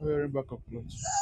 wearing backup clothes.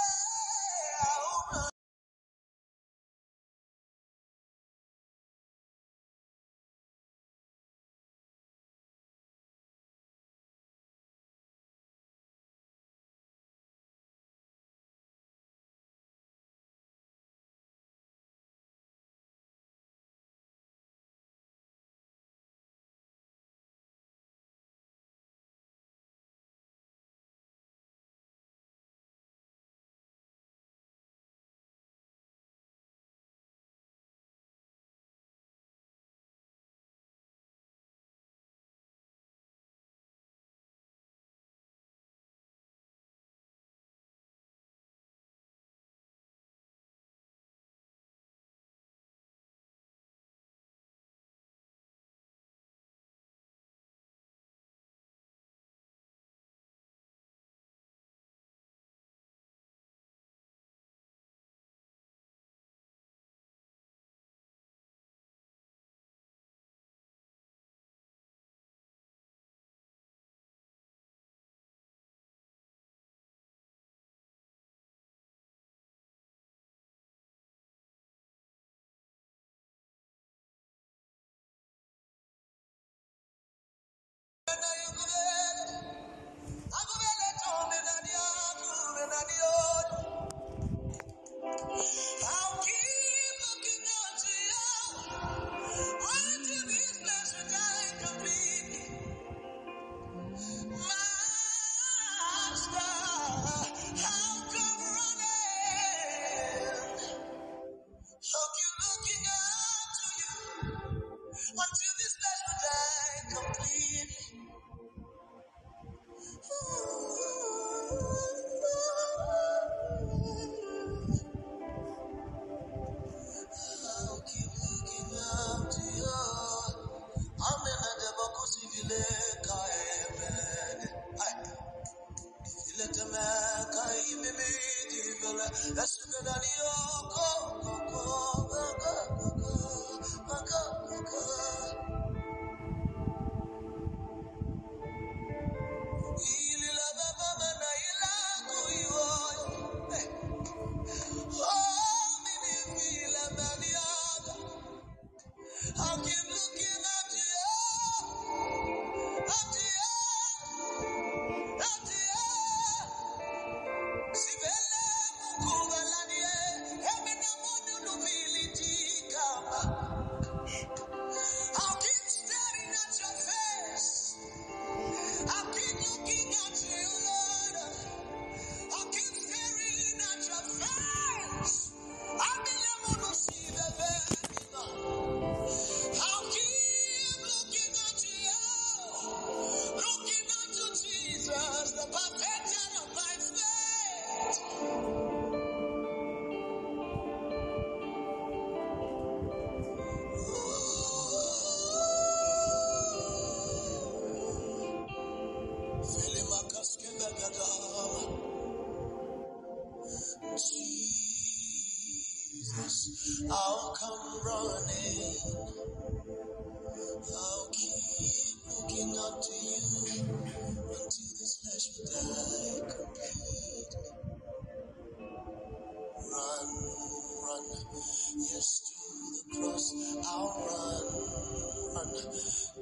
Yes, to the cross I'll run.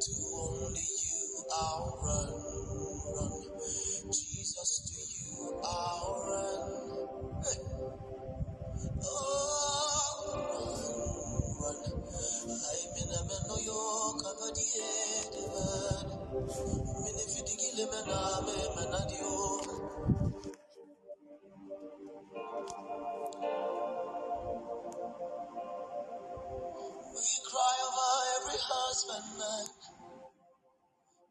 To only you I'll run. We cry over every husbandman.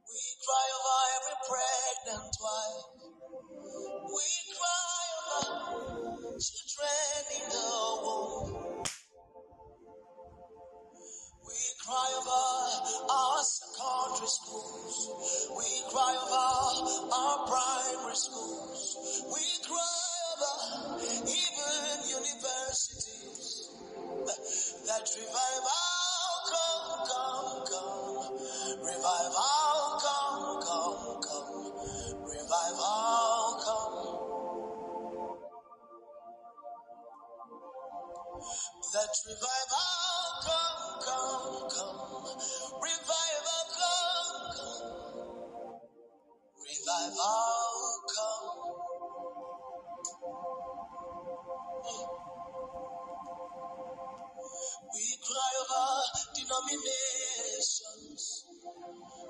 We cry over every pregnant wife. We cry over children in the womb. We cry over our secondary schools. We cry over our primary schools. We cry over even universities. That revival come, come, come. Revival come, come, come. Revival come. That revival come, come, come. Revival come, come. Revival come. Cry over denominations.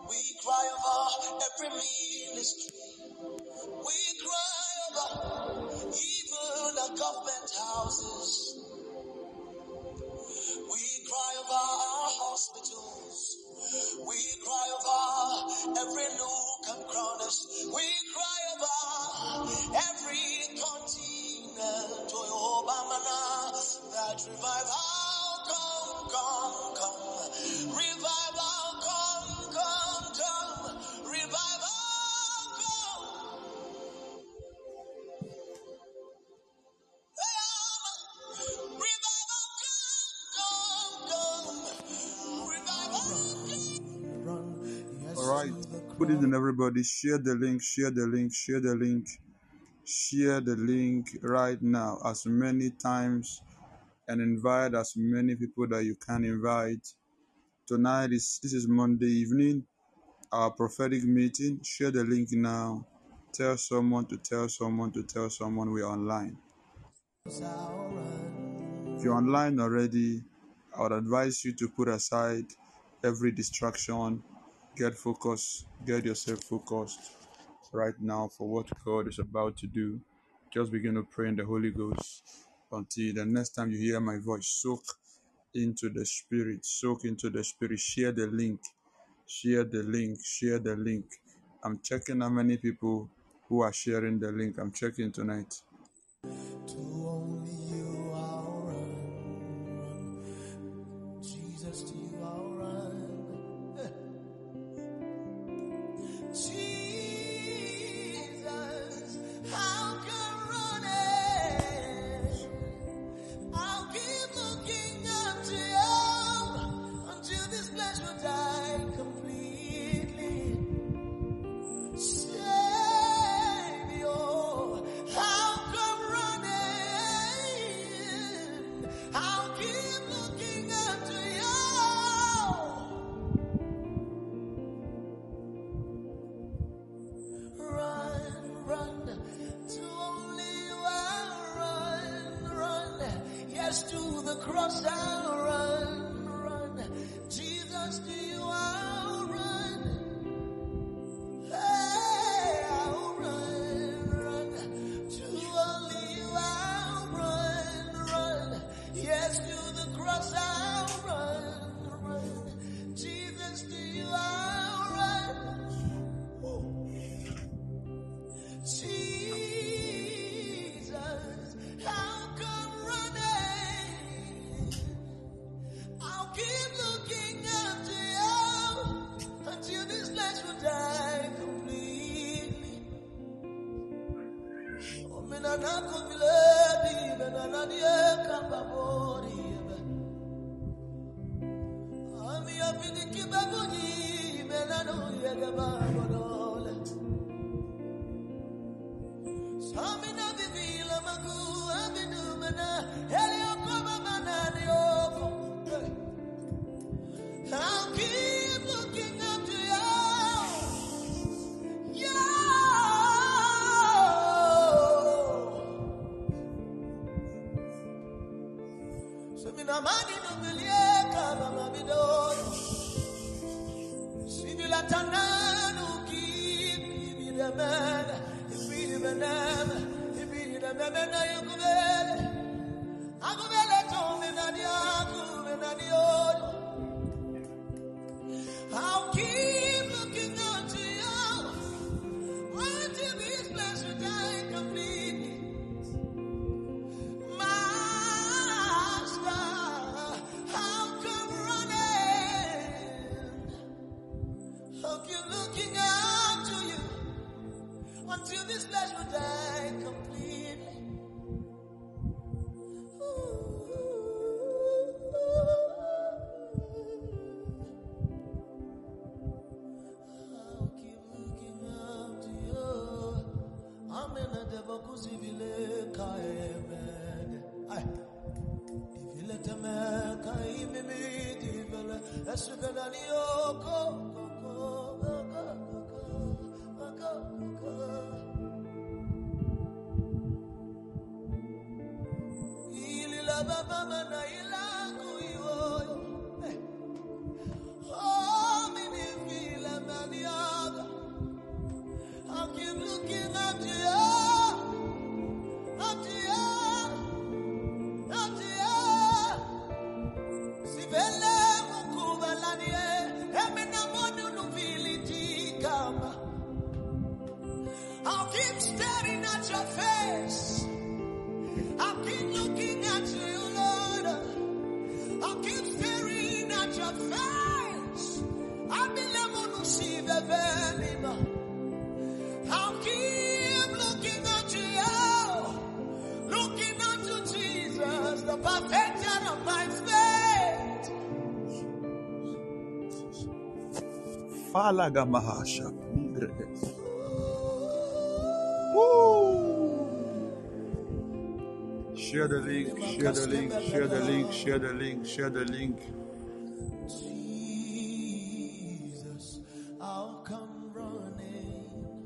We cry over every ministry. We cry over even the government houses. We cry over our hospitals. We cry over every nook and corners. We cry over every continent. Oh, Obama, that revival come, come, come. Revival come, come, come. Revival come. Revival come, come, come. Revival All right. Good evening, everybody. Share the link, share the link, share the link, share the link right now as many times and invite as many people that you can invite. Tonight is this is Monday evening, our prophetic meeting. Share the link now. Tell someone to tell someone to tell someone we're online. If you're online already, I would advise you to put aside every distraction, get focused, get yourself focused right now for what God is about to do. Just begin to pray in the Holy Ghost until the next time you hear my voice. Soak into the Spirit, soak into the Spirit. Share the link, share the link, share the link. I'm checking how many people who are sharing the link. I'm checking tonight. The Malaga Mahasha. Share the link, share the link, share the link, share the link, share the link. Jesus, I'll come running.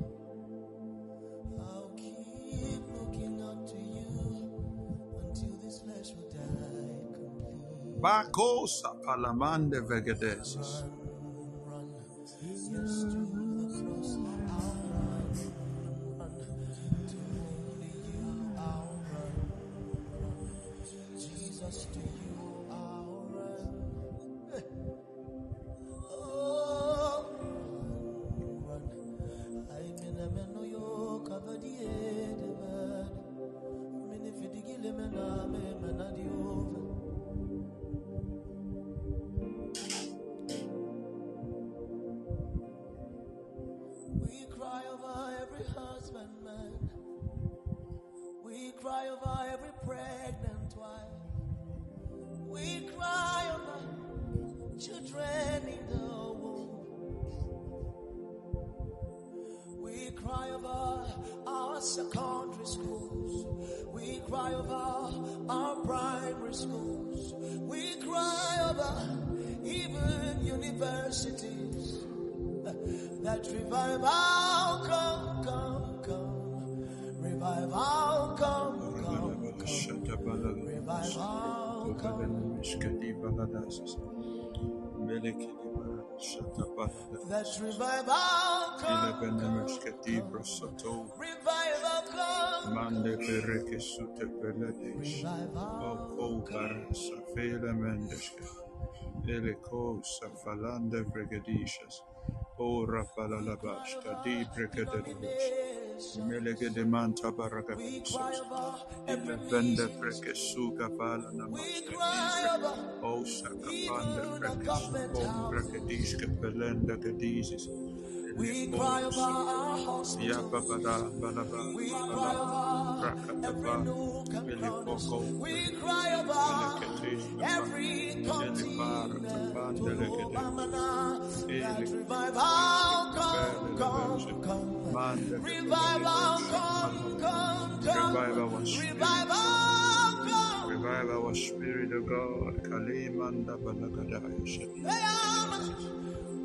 I'll keep looking up to you until this flesh will die. Bacosa palamande. That revival come. Revival come. Mande pereke sute peledesh. Oko barasa fele mendeske. Eleko sa falande brigadishas. O Rapalalabashka, di Brekadabush, Melege de Manta Baragabusos, Elevenda Brekesuga Balanamasta, O oh, Sakapanda Brekesu, O Brekadishka Belenda Gadizis, we cry over our hearts. We cry over every nook and corner. We cry over every continent. Revival, come, come, come. Revival, come, come, come. Revival, come. Revive our spirit, O God. Kalimanda Balagadaya.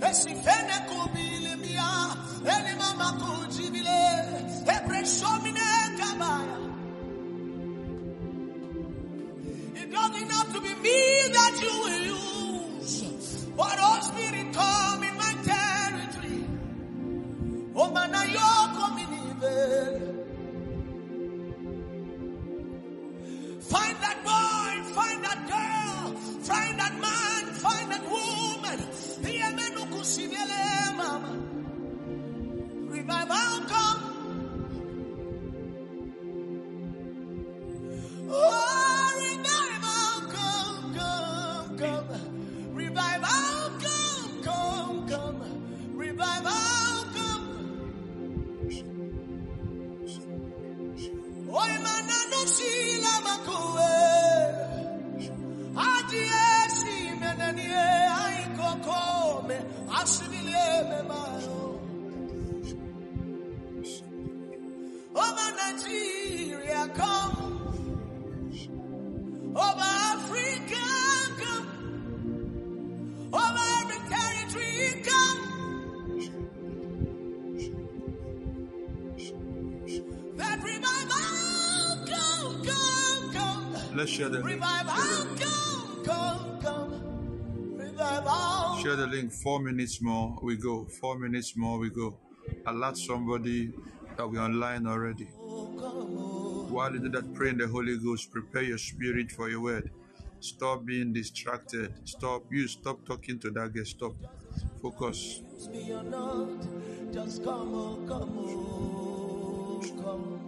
esifene kubile mia eli mama kujibile kabaya. It doesn't have to be me that you will use but all spirit come in my territory. Oh man yo come Find that boy, find that girl, find that man. Link. Four minutes more, we go. Four minutes more, we go. Alert somebody that we're online already. While you do that, pray in the Holy Ghost. Prepare your spirit for your word. Stop being distracted. Stop. You stop talking to that guy. Stop. Focus. Just come on, come on, come. Sivele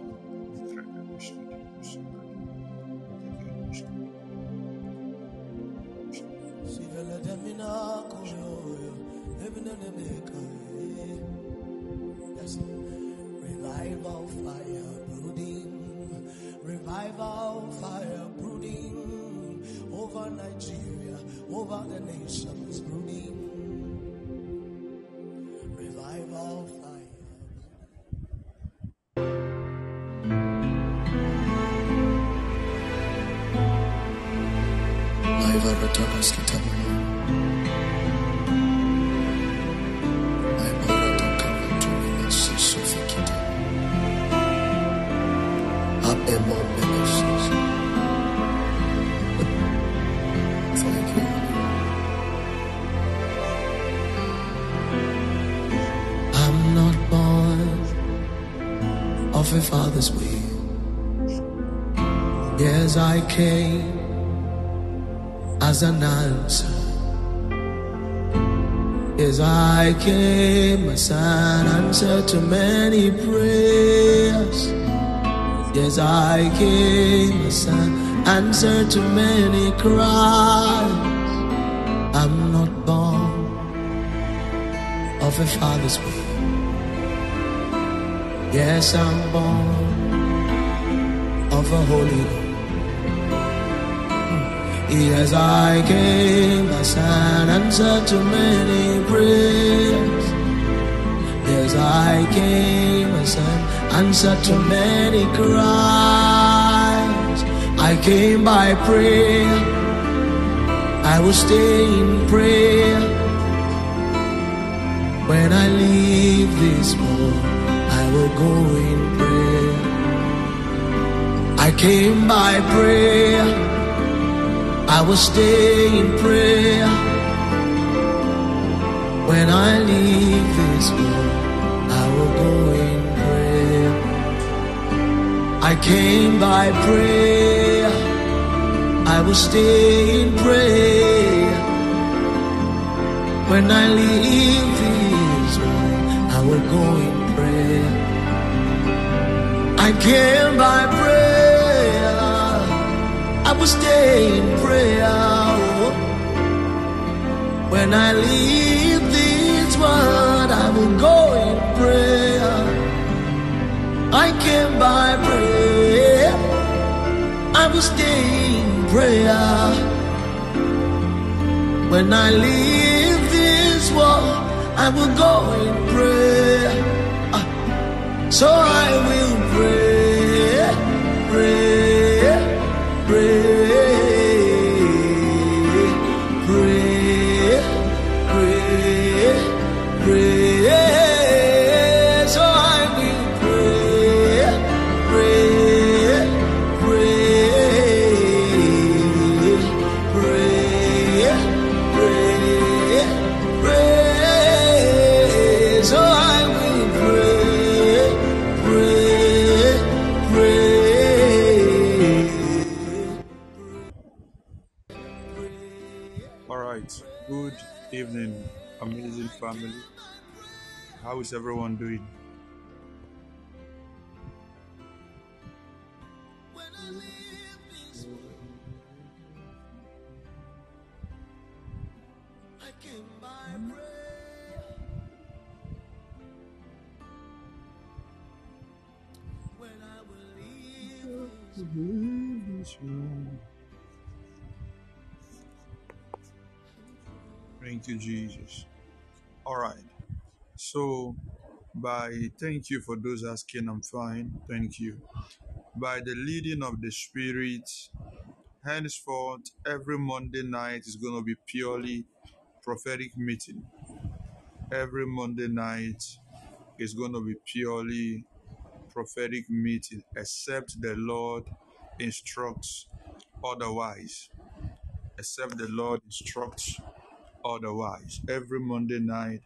revival fire brooding, revival fire brooding over Nigeria, over the nations brooding. Yes, I came as an answer. Yes, I came as an answer to many prayers. Yes, I came as an answer to many cries. I'm not born of a father's will. Yes, I'm born of a holy. Yes, I came as an answer to many prayers. Yes, I came as an answer to many cries. I came by prayer. I will stay in prayer. When I leave this world, I will go in prayer. I came by prayer. I will stay in prayer when I leave this world. I will go in prayer. I came by prayer. I will stay in prayer when I leave this world. I will go in prayer. I came by prayer. Will stay in prayer. When I leave this world, I will go in prayer. I came by prayer. I will stay in prayer. When I leave this world, I will go in prayer. Ah, So I will pray, family. How is everyone doing? Thank you, Jesus. All right. So, by thank you for those asking, I'm fine. Thank you. By the leading of the Spirit, henceforth, every Monday night is going to be purely prophetic meeting. Every Monday night is going to be purely prophetic meeting except the Lord instructs otherwise. Except the Lord instructs otherwise. Every Monday night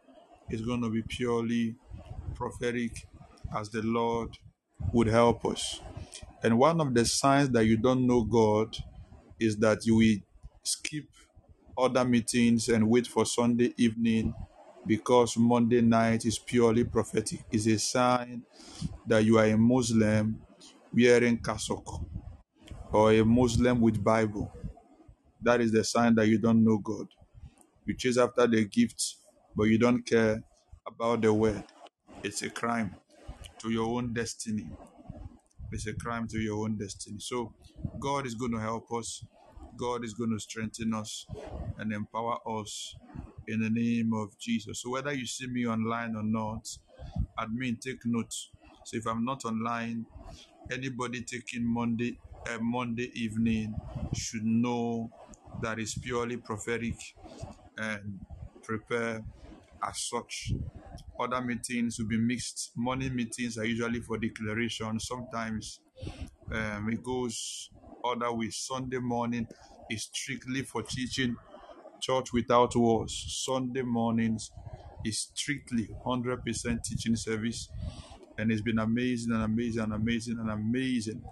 is going to be purely prophetic as the Lord would help us. And one of the signs that you don't know God is that you will skip other meetings and wait for Sunday evening because Monday night is purely prophetic. It's a sign that you are a Muslim wearing cassock or a Muslim with Bible. That is the sign that you don't know God. You chase after the gifts, but you don't care about the word. It's a crime to your own destiny. It's a crime to your own destiny. So God is going to help us. God is going to strengthen us and empower us in the name of Jesus. So whether you see me online or not, admin take note. So if I'm not online, anybody taking Monday uh, Monday evening should know that it's purely prophetic and prepare as such. Other meetings will be mixed. Morning meetings are usually for declaration. Sometimes um, it goes other way. Sunday morning is strictly for teaching church without walls. Sunday mornings is strictly 100% teaching service. And it's been amazing and amazing and amazing and amazing.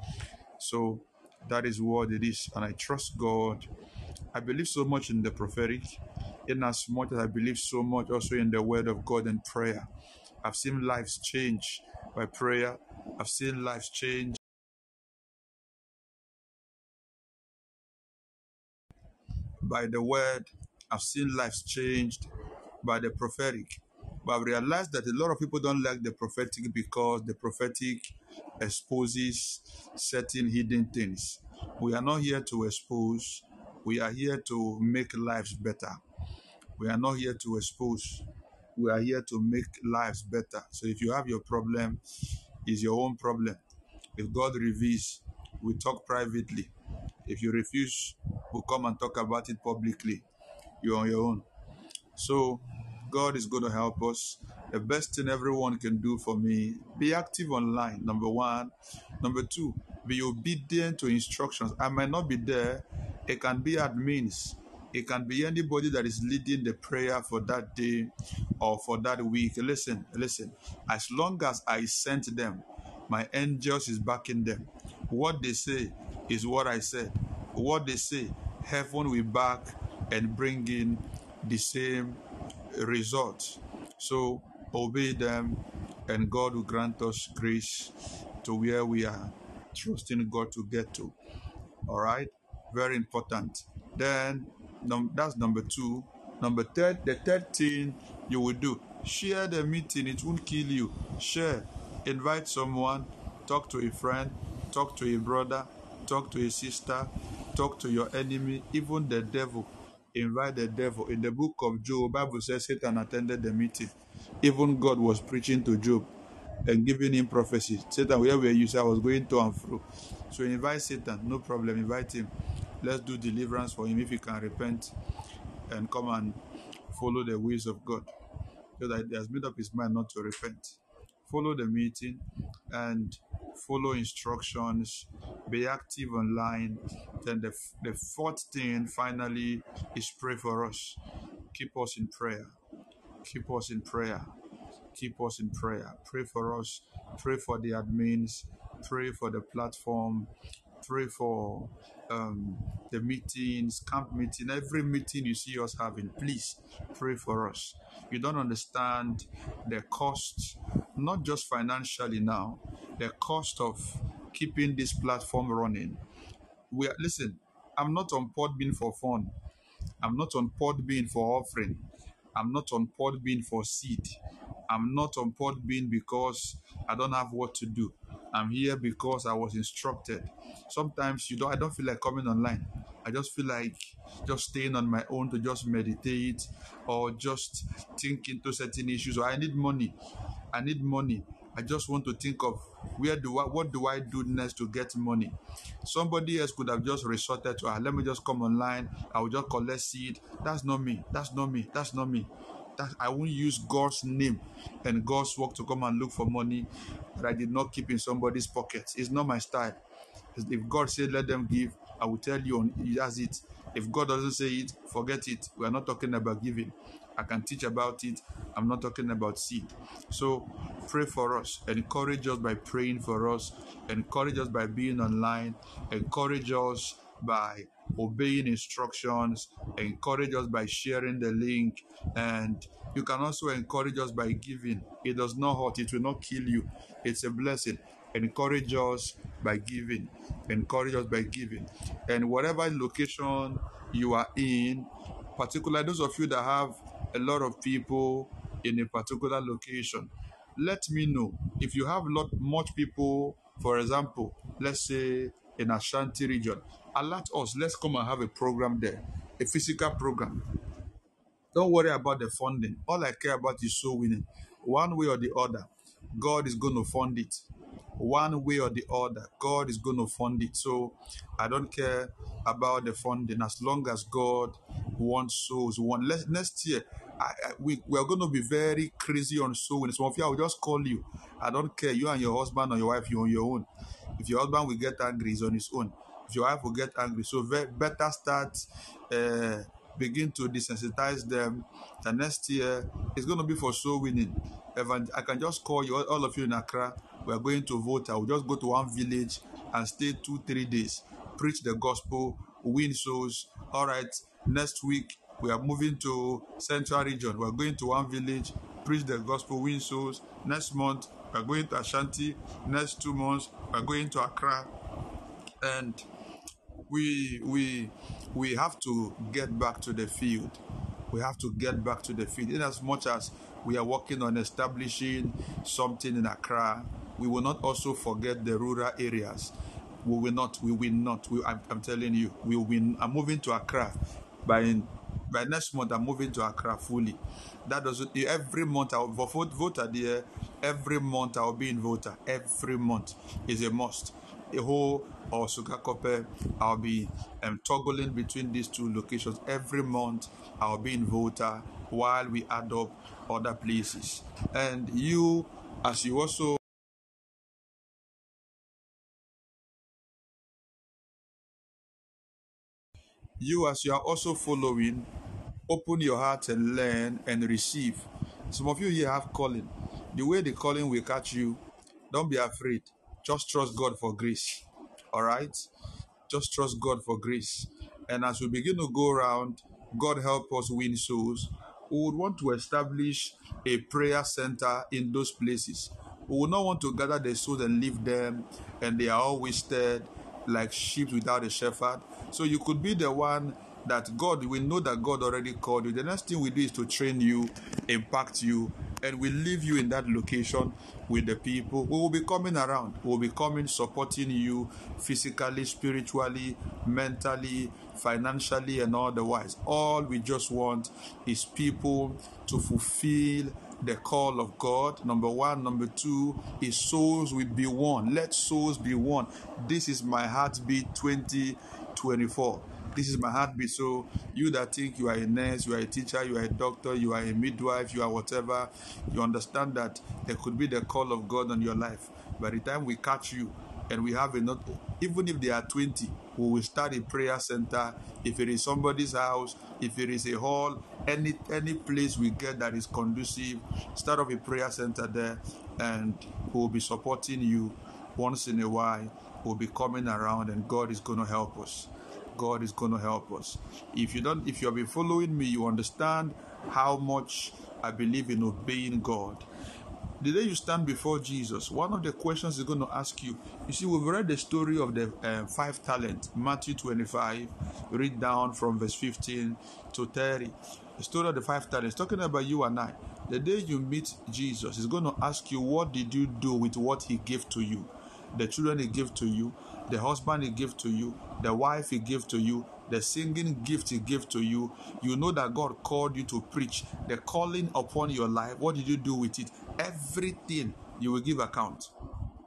So that is what it is. And I trust God. I believe so much in the prophetic, in as much as I believe so much also in the word of God and prayer. I've seen lives change by prayer. I've seen lives change by the word. I've seen lives changed by the prophetic. But I've realized that a lot of people don't like the prophetic because the prophetic exposes certain hidden things. We are not here to expose, we are here to make lives better. We are not here to expose, we are here to make lives better. So if you have your problem, it's your own problem. If God reveals, we talk privately. If you refuse, we'll come and talk about it publicly. You're on your own. So God is going to help us. The best thing everyone can do for me, be active online, number one. Number two, be obedient to instructions. I might not be there. It can be admins. It can be anybody that is leading the prayer for that day or for that week. Listen, listen. As long as I sent them, my angels is backing them. What they say is what I said. What they say, heaven will back and bring in the same result. So obey them, and God will grant us grace to where we are trusting God to get to. All right, very important. Then num- that's number two. Number third, the third thing you will do: share the meeting. It won't kill you. Share, invite someone, talk to a friend, talk to a brother, talk to a sister, talk to your enemy, even the devil invite the devil. In the book of Job, Bible says Satan attended the meeting. Even God was preaching to Job and giving him prophecy. Satan, where were you? I was going to and fro. So invite Satan, no problem. Invite him. Let's do deliverance for him if he can repent and come and follow the ways of God. So that he has made up his mind not to repent. Follow the meeting and follow instructions. Be active online. Then the, the fourth thing finally is pray for us. Keep us in prayer. Keep us in prayer. Keep us in prayer. Pray for us. Pray for the admins. Pray for the platform. Pray for um, the meetings, camp meeting, every meeting you see us having. Please pray for us. You don't understand the cost, not just financially now, the cost of keeping this platform running. We are, listen. I'm not on Podbean for fun. I'm not on Podbean for offering. I'm not on Podbean for seed. I'm not on Podbean because I don't have what to do. I'm here because I was instructed. Sometimes you don't. I don't feel like coming online. I just feel like just staying on my own to just meditate or just think into certain issues. Or I need money. I need money. I just want to think of where do I, what do I do next to get money. Somebody else could have just resorted to, ah, let me just come online. I will just collect seed. That's not me. That's not me. That's not me. That I won't use God's name and God's work to come and look for money that I did not keep in somebody's pocket. It's not my style. If God said let them give, I will tell you on that's it. If God doesn't say it, forget it. We are not talking about giving. I can teach about it. I'm not talking about seed. So pray for us. Encourage us by praying for us. Encourage us by being online. Encourage us by obeying instructions. Encourage us by sharing the link. And you can also encourage us by giving. It does not hurt, it will not kill you. It's a blessing. Encourage us by giving. Encourage us by giving. And whatever location you are in, particularly those of you that have a lot of people in a particular location, let me know. If you have lot much people, for example, let's say in Ashanti region, alert us. Let's come and have a program there, a physical program. Don't worry about the funding. All I care about is soul winning. One way or the other, God is going to fund it. One way or the other, God is going to fund it. So I don't care about the funding as long as God wants souls. One next year, I, we, we are going to be very crazy on so winning. Some of you, I will just call you. I don't care. You and your husband or your wife, you're on your own. If your husband will get angry, he's on his own. If your wife will get angry, so ve- better start. Uh, begin to desensitize them. The next year it's going to be for soul winning. I can just call you, all of you in Accra. We are going to vote. I will just go to one village and stay two, three days, preach the gospel, win souls. All right, next week we are moving to Central Region. We are going to one village, preach the gospel, win souls. Next month we are going to Ashanti. Next two months we are going to Accra, and we we we have to get back to the field. We have to get back to the field. In as much as we are working on establishing something in Accra, we will not also forget the rural areas. We will not. We will not. We, I'm, I'm telling you, we will. Be, I'm moving to Accra by by next month. I'm moving to Accra fully. That doesn't. Every month I'll vote. Voter there. Every month I'll be in voter. Every month is a must. Eho or Sugakope, I'll be um, toggling between these two locations every month. I'll be in Volta while we add up other places. And you, as you also you as you are also following, open your heart and learn and receive. Some of you here have calling. The way the calling will catch you, don't be afraid. Just trust God for grace. All right? Just trust God for grace. And as we begin to go around, God help us win souls. We would want to establish a prayer center in those places. We would not want to gather the souls and leave them, and they are all wasted like sheep without a shepherd. So you could be the one that God, we know that God already called you. The next thing we do is to train you, impact you, and we leave you in that location with the people. We will be coming around. We will be coming, supporting you physically, spiritually, mentally, financially, and otherwise. All we just want is people to fulfill the call of God. Number one. Number two is souls will be won. Let souls be won. This is my heartbeat 2024 this is my heartbeat. So you that think you are a nurse, you are a teacher, you are a doctor, you are a midwife, you are whatever, you understand that there could be the call of God on your life. By the time we catch you and we have a not even if they are 20, we will start a prayer center. If it is somebody's house, if it is a hall, any any place we get that is conducive, start up a prayer center there and we'll be supporting you once in a while. We'll be coming around and God is going to help us. God is going to help us. If you don't, if you have been following me, you understand how much I believe in obeying God. The day you stand before Jesus, one of the questions he's going to ask you. You see, we've read the story of the uh, five talents, Matthew 25. Read down from verse 15 to 30. The story of the five talents, talking about you and I. The day you meet Jesus, he's going to ask you, What did you do with what he gave to you? The children he give to you, the husband he give to you, the wife he give to you, the singing gift he gave to you. You know that God called you to preach. The calling upon your life, what did you do with it? Everything you will give account.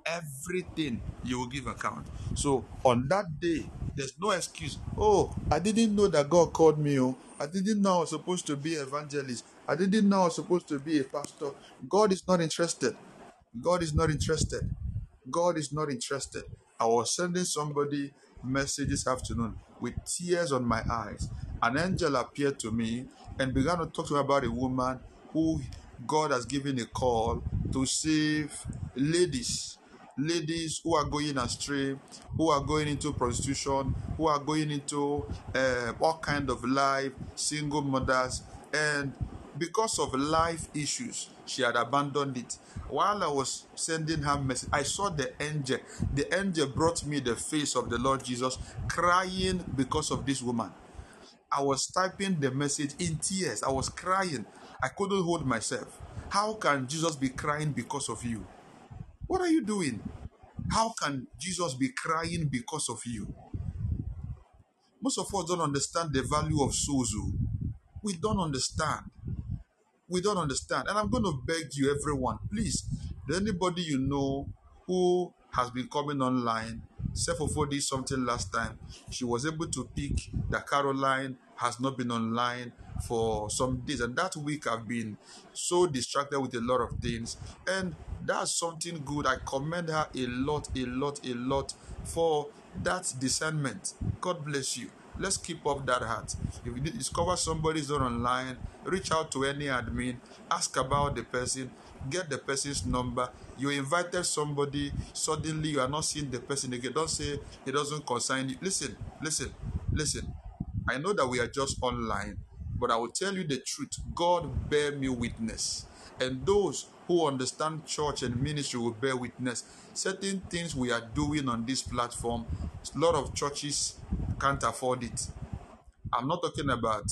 Everything you will give account. So on that day, there's no excuse. Oh, I didn't know that God called me. Oh, I didn't know I was supposed to be evangelist. I didn't know I was supposed to be a pastor. God is not interested. God is not interested. God is not interested. I was sending somebody message this afternoon with tears on my eyes. An angel appeared to me and began to talk to me about a woman who God has given a call to save ladies. Ladies who are going astray, who are going into prostitution, who are going into uh, all kind of life, single mothers, and because of life issues, she had abandoned it. While I was sending her message, I saw the angel. The angel brought me the face of the Lord Jesus crying because of this woman. I was typing the message in tears. I was crying. I couldn't hold myself. How can Jesus be crying because of you? What are you doing? How can Jesus be crying because of you? Most of us don't understand the value of sozo. Oh. We don't understand. We don't understand. And I'm going to beg you, everyone, please, anybody you know who has been coming online, Sefofo did something last time. She was able to pick that Caroline has not been online for some days. And that week I've been so distracted with a lot of things. And that's something good. I commend her a lot, a lot, a lot for that discernment. God bless you. Let's keep up that heart. If you discover somebody's not online, reach out to any admin, ask about the person, get the person's number. You invited somebody, suddenly you are not seeing the person again. Don't say it doesn't concern you. Listen, listen, listen. I know that we are just online, but I will tell you the truth. God bear me witness. And those who understand church and ministry will bear witness. Certain things we are doing on this platform, a lot of churches can't afford it. I'm not talking about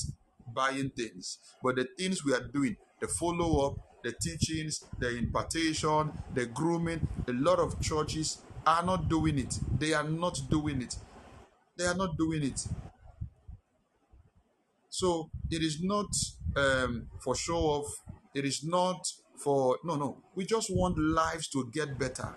buying things, but the things we are doing, the follow up, the teachings, the impartation, the grooming, a lot of churches are not doing it. They are not doing it. They are not doing it. So it is not um, for show off. It is not for no no. We just want lives to get better.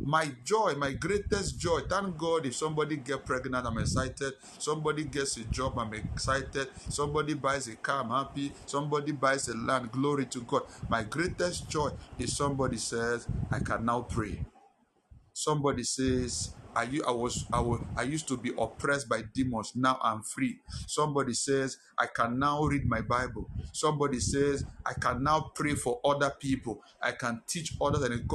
My joy, my greatest joy. Thank God if somebody get pregnant, I'm excited. Somebody gets a job, I'm excited. Somebody buys a car, I'm happy. Somebody buys a land, glory to God. My greatest joy is somebody says, I can now pray. Somebody says, I, I was I was I used to be oppressed by demons. Now I'm free. Somebody says I can now read my Bible. Somebody says I can now pray for other people. I can teach others. And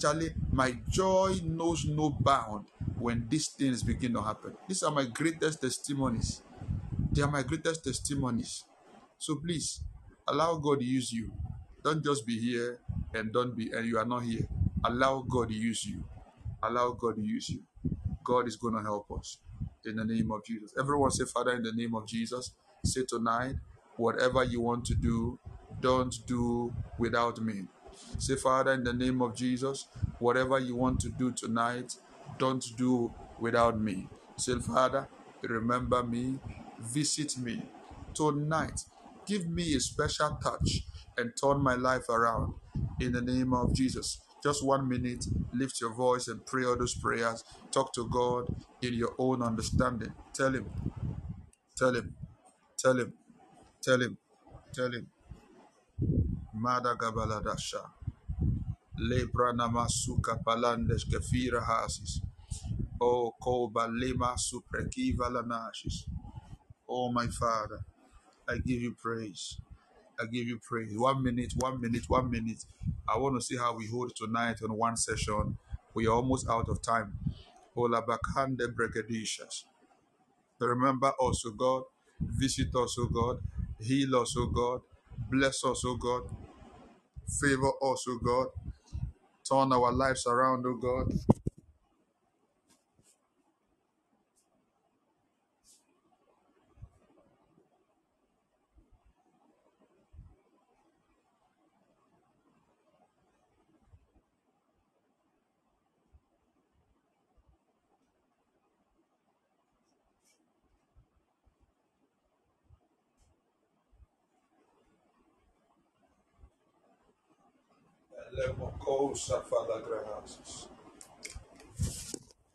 Charlie, my joy knows no bound when these things begin to happen. These are my greatest testimonies. They are my greatest testimonies. So please allow God to use you. Don't just be here and don't be and you are not here. Allow God to use you. Allow God to use you. God is going to help us in the name of Jesus. Everyone say, Father, in the name of Jesus, say tonight, whatever you want to do, don't do without me. Say, Father, in the name of Jesus, whatever you want to do tonight, don't do without me. Say, Father, remember me, visit me tonight. Give me a special touch and turn my life around in the name of Jesus. Just one minute, lift your voice and pray all those prayers. Talk to God in your own understanding. Tell Him, tell Him, tell Him, tell Him, tell Him. Mada gabaladasha. Lebra namasuka palandes kefira hasis. O koba lema suprekiva lanashis. Oh my Father, I give you praise. I give you praise. One minute, one minute, one minute. I want to see how we hold tonight on one session. We are almost out of time. Ola bakande bregadishas. Remember us, O God. Visit us, O God. Heal us, O God. Bless us, O God. Favor us, O God. Turn our lives around, O God.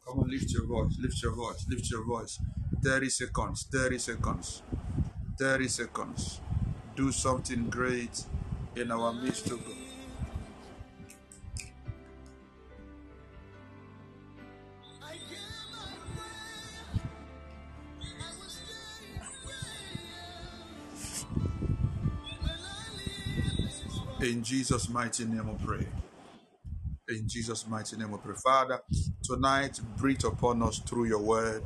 Come on, lift your voice, lift your voice, lift your voice. 30 seconds, 30 seconds, 30 seconds. Do something great in our midst, O God. I gave my way. I will stay When I leave this world, In Jesus' mighty name we pray. In Jesus' mighty name we pray. Father, tonight breathe upon us through your word.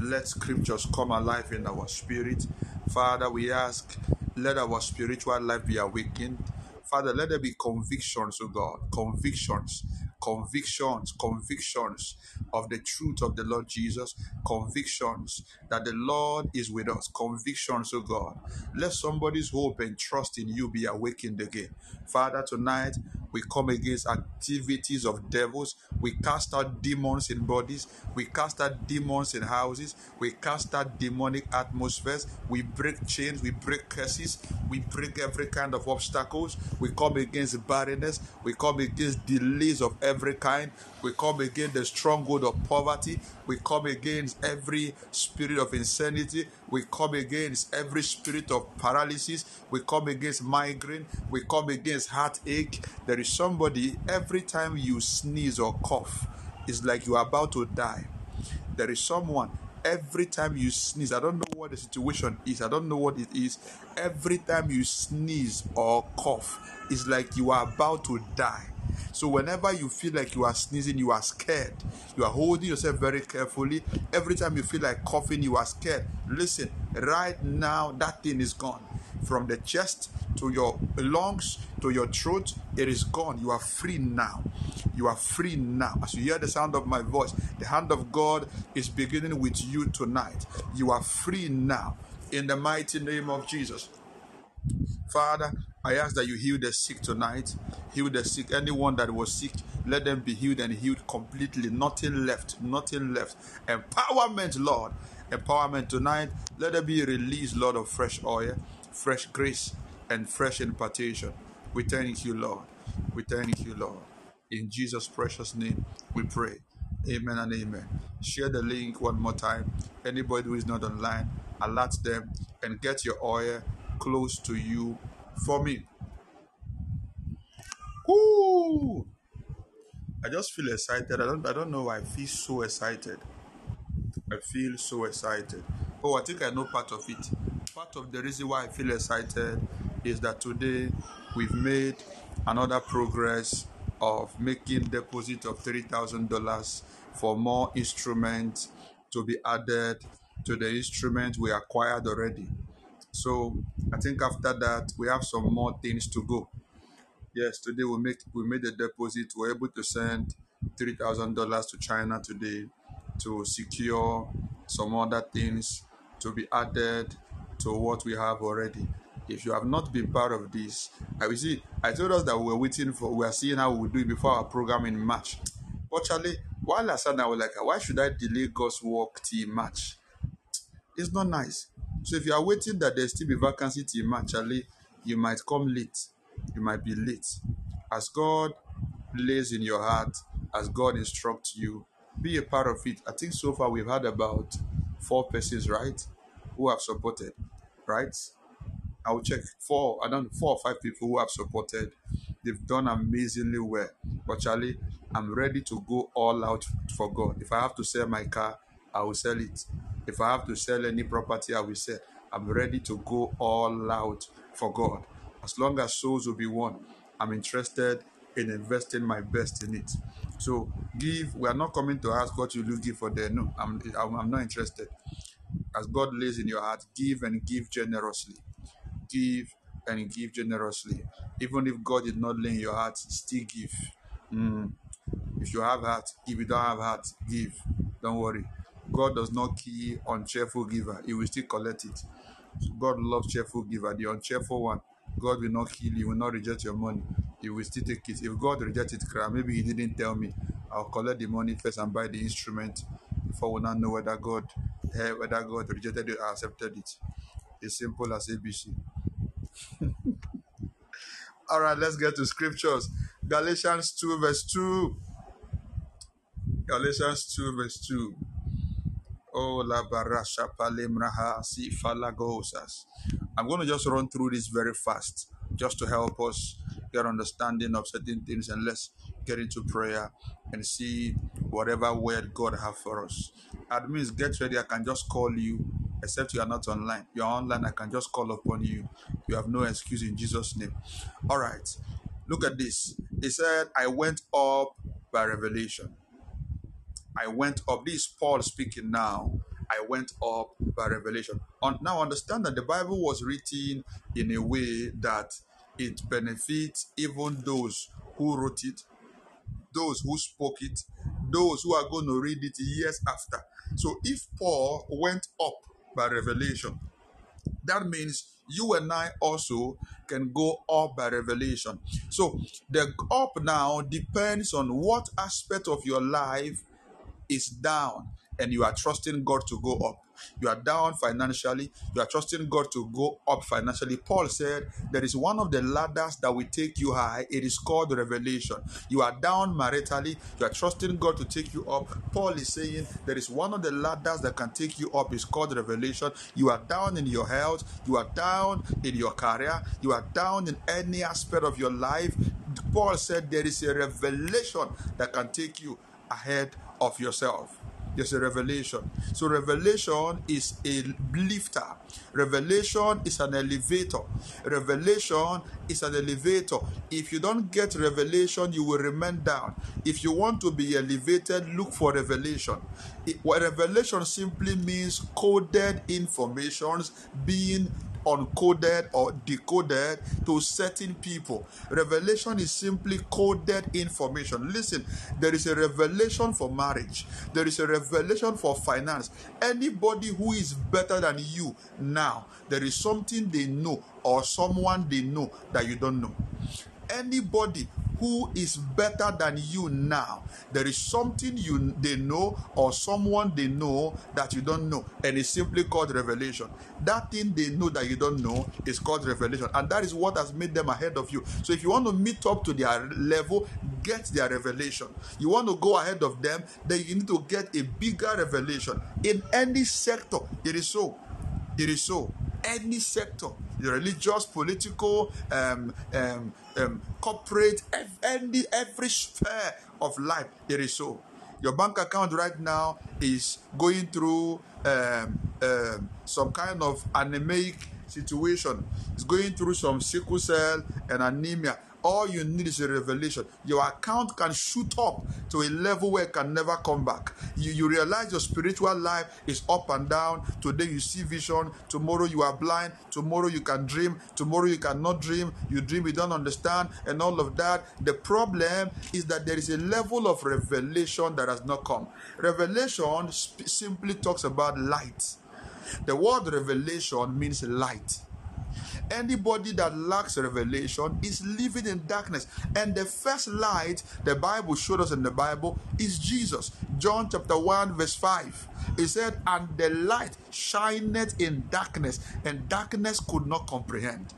Let scriptures come alive in our spirit. Father, we ask, let our spiritual life be awakened. Father, let there be convictions, oh God, convictions, convictions, convictions of the truth of the Lord Jesus, convictions that the Lord is with us, convictions, oh God. Let somebody's hope and trust in you be awakened again. Father, tonight we come against activities of devils. We cast out demons in bodies. We cast out demons in houses. We cast out demonic atmospheres. We break chains. We break curses. We break every kind of obstacles. We come against barrenness. We come against delays of every kind. We come against the stronghold of poverty. We come against every spirit of insanity. We come against every spirit of paralysis. We come against migraine. We come against heartache. There is somebody, every time you sneeze or cough, it's like you are about to die. There is someone, every time you sneeze, I don't know what the situation is, I don't know what it is. Every time you sneeze or cough, it's like you are about to die. So whenever you feel like you are sneezing, you are scared. You are holding yourself very carefully. Every time you feel like coughing, you are scared. Listen, right now that thing is gone. From the chest to your lungs to your throat, it is gone. You are free now. You are free now. As you hear the sound of my voice, the hand of God is beginning with you tonight. You are free now. In the mighty name of Jesus. Father, I ask that you heal the sick tonight. Heal the sick. Anyone that was sick, let them be healed and healed completely. Nothing left. Nothing left. Empowerment, Lord. Empowerment tonight. Let there be release, Lord, of fresh oil, fresh grace, and fresh impartation. We thank you, Lord. We thank you, Lord. In Jesus' precious name, we pray. Amen and amen. Share the link one more time. Anybody who is not online, alert them and get your oil close to you for me. Woo! I just feel excited. I don't I don't know why I feel so excited. I feel so excited. Oh, I think I know part of it. Part of the reason why I feel excited is that today we've made another progress of making deposit of three thousand dollars for more instruments to be added to the instrument we acquired already. So I think after that we have some more things to go. Yes, today we make we made a deposit. We're able to send three thousand dollars to China today to secure some other things to be added to what we have already. If you have not been part of this, I will see. I told us that we were waiting for. We are seeing how we do it before our program in March. But while I said, I was like, why should I delay God's work till March? It's not nice. So if you are waiting that there still be vacancy till March, you might come late. You might be late. As God lays in your heart, as God instructs you, be a part of it. I think so far we've had about four persons, right, who have supported, right? I will check four, I don't know, four or five people who have supported. They've done amazingly well. But Charlie, I'm ready to go all out for God. If I have to sell my car, I will sell it. If I have to sell any property, I will sell. I'm ready to go all out for God. As long as souls will be won, I'm interested in investing my best in it. So give. We are not coming to ask what you will give for there. No, I'm, I'm I'm not interested. As God lays in your heart, give and give generously. Give and give generously. Even if God did not lay in your heart, still give. Mm. If you have heart, if you don't have heart, give. Don't worry. God does not key on cheerful giver. He will still collect it. God loves cheerful giver. The uncheerful one, God will not kill you, will not reject your money. He will still take it. If God rejects it, cry. Maybe He didn't tell me. I'll collect the money first and buy the instrument before we not know whether God, eh, whether God rejected it or accepted it. It's simple as ABC. All right, let's get to scriptures. Galatians 2, verse 2. Galatians 2, verse 2. Oh, la barasha palimraha si falagosas. I'm going to just run through this very fast just to help us get understanding of certain things and let's get into prayer and see whatever word God have for us. Admins, get ready. I can just call you, except you are not online. You're online, I can just call upon you. You have no excuse in Jesus' name. All right. Look at this. He said, I went up by revelation. I went up. This is Paul speaking now. I went up by revelation. On, now understand that the Bible was written in a way that it benefits even those who wrote it, those who spoke it, those who are going to read it years after. So if Paul went up by revelation, that means you and I also can go up by revelation. So the up now depends on what aspect of your life is down and you are trusting God to go up. You are down financially, you are trusting God to go up financially. Paul said there is one of the ladders that will take you high. It is called revelation. You are down maritally, you are trusting God to take you up. Paul is saying there is one of the ladders that can take you up. It's called revelation. You are down in your health, you are down in your career, you are down in any aspect of your life. Paul said there is a revelation that can take you ahead of yourself. There's a revelation. So, revelation is a lifter, revelation is an elevator. Revelation is an elevator. If you don't get revelation, you will remain down. If you want to be elevated, look for revelation. It, what revelation simply means coded informations being uncoded or decoded to certain people. Revelation is simply coded information. Listen, there is a revelation for marriage, there is a revelation for finance. Anybody who is better than you now, there is something they know or someone they know that you don't know. Anybody who is better than you now. There is something you they know or someone they know that you don't know, and it's simply called revelation. That thing they know that you don't know is called revelation, and that is what has made them ahead of you. So if you want to meet up to their level, get their revelation. You want to go ahead of them, then you need to get a bigger revelation in any sector. It is so. It is so. Any sector, the religious, political, um, um, um, corporate, any every sphere of life, it is so. Your bank account right now is going through um, um, some kind of anemic situation. It's going through some sickle cell and anemia all you need is a revelation. Your account can shoot up to a level where it can never come back. You, you realize your spiritual life is up and down. Today you see vision, tomorrow you are blind, tomorrow you can dream, tomorrow you cannot dream, you dream, you don't understand, and all of that. The problem is that there is a level of revelation that has not come. Revelation sp- simply talks about light. The word revelation means light. Anybody that lacks revelation is living in darkness. And the first light the Bible showed us in the Bible is Jesus. John chapter 1, verse 5. He said, And the light shineth in darkness, and darkness could not comprehend.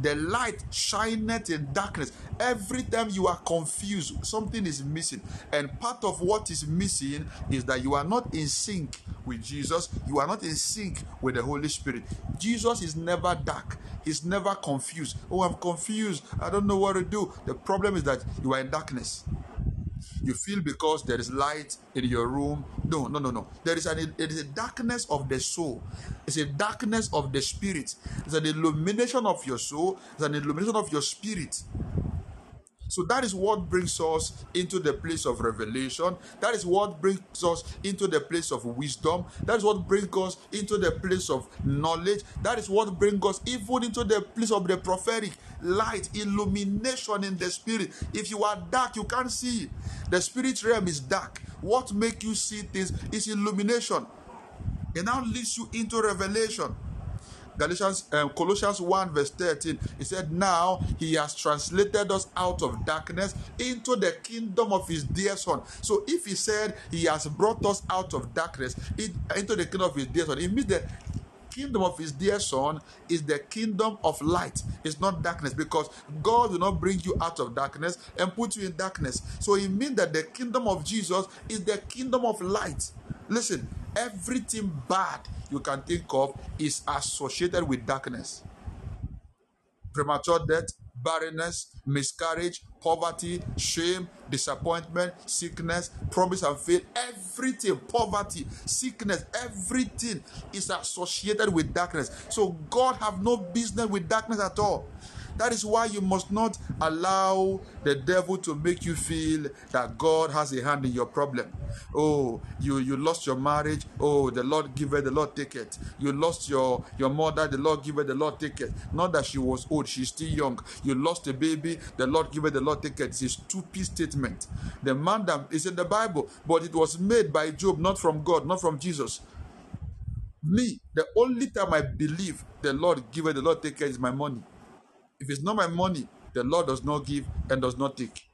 The light shineth in darkness. Every time you are confused, something is missing. And part of what is missing is that you are not in sync with Jesus, you are not in sync with the Holy Spirit. Jesus is never dark, he's never confused. Oh, I'm confused, I don't know what to do. The problem is that you are in darkness you feel because there is light in your room. No, no, no, no. There is an it is a darkness of the soul. It's a darkness of the spirit. It's an illumination of your soul. It's an illumination of your spirit. So that is what brings us into the place of revelation. That is what brings us into the place of wisdom. That is what brings us into the place of knowledge. That is what brings us even into the place of the prophetic light, illumination in the spirit. If you are dark, you can't see. The spirit realm is dark. What makes you see things is illumination. It now leads you into revelation. Galatians, um, Colossians 1, verse 13, he said, Now he has translated us out of darkness into the kingdom of his dear son. So if he said he has brought us out of darkness into the kingdom of his dear son, it means that the kingdom of his dear son is the kingdom of light. It's not darkness because God will not bring you out of darkness and put you in darkness. So it means that the kingdom of Jesus is the kingdom of light. Listen, everything bad you can think of is associated with darkness. Premature death, barrenness, miscarriage, poverty, shame, disappointment, sickness, promise and fail, everything, poverty, sickness, everything is associated with darkness. So God have no business with darkness at all. That is why you must not allow the devil to make you feel that God has a hand in your problem. Oh, you you lost your marriage. Oh, the Lord give it, the Lord take it. You lost your your mother, the Lord give it, the Lord take it. Not that she was old, she's still young. You lost a baby, the Lord give it, the Lord take it. It's a stupid statement. The man that is in the Bible, but it was made by Job, not from God, not from Jesus. Me, the only time I believe the Lord give it, the Lord take it is my money. If it's not my money, the Lord does not give and does not take.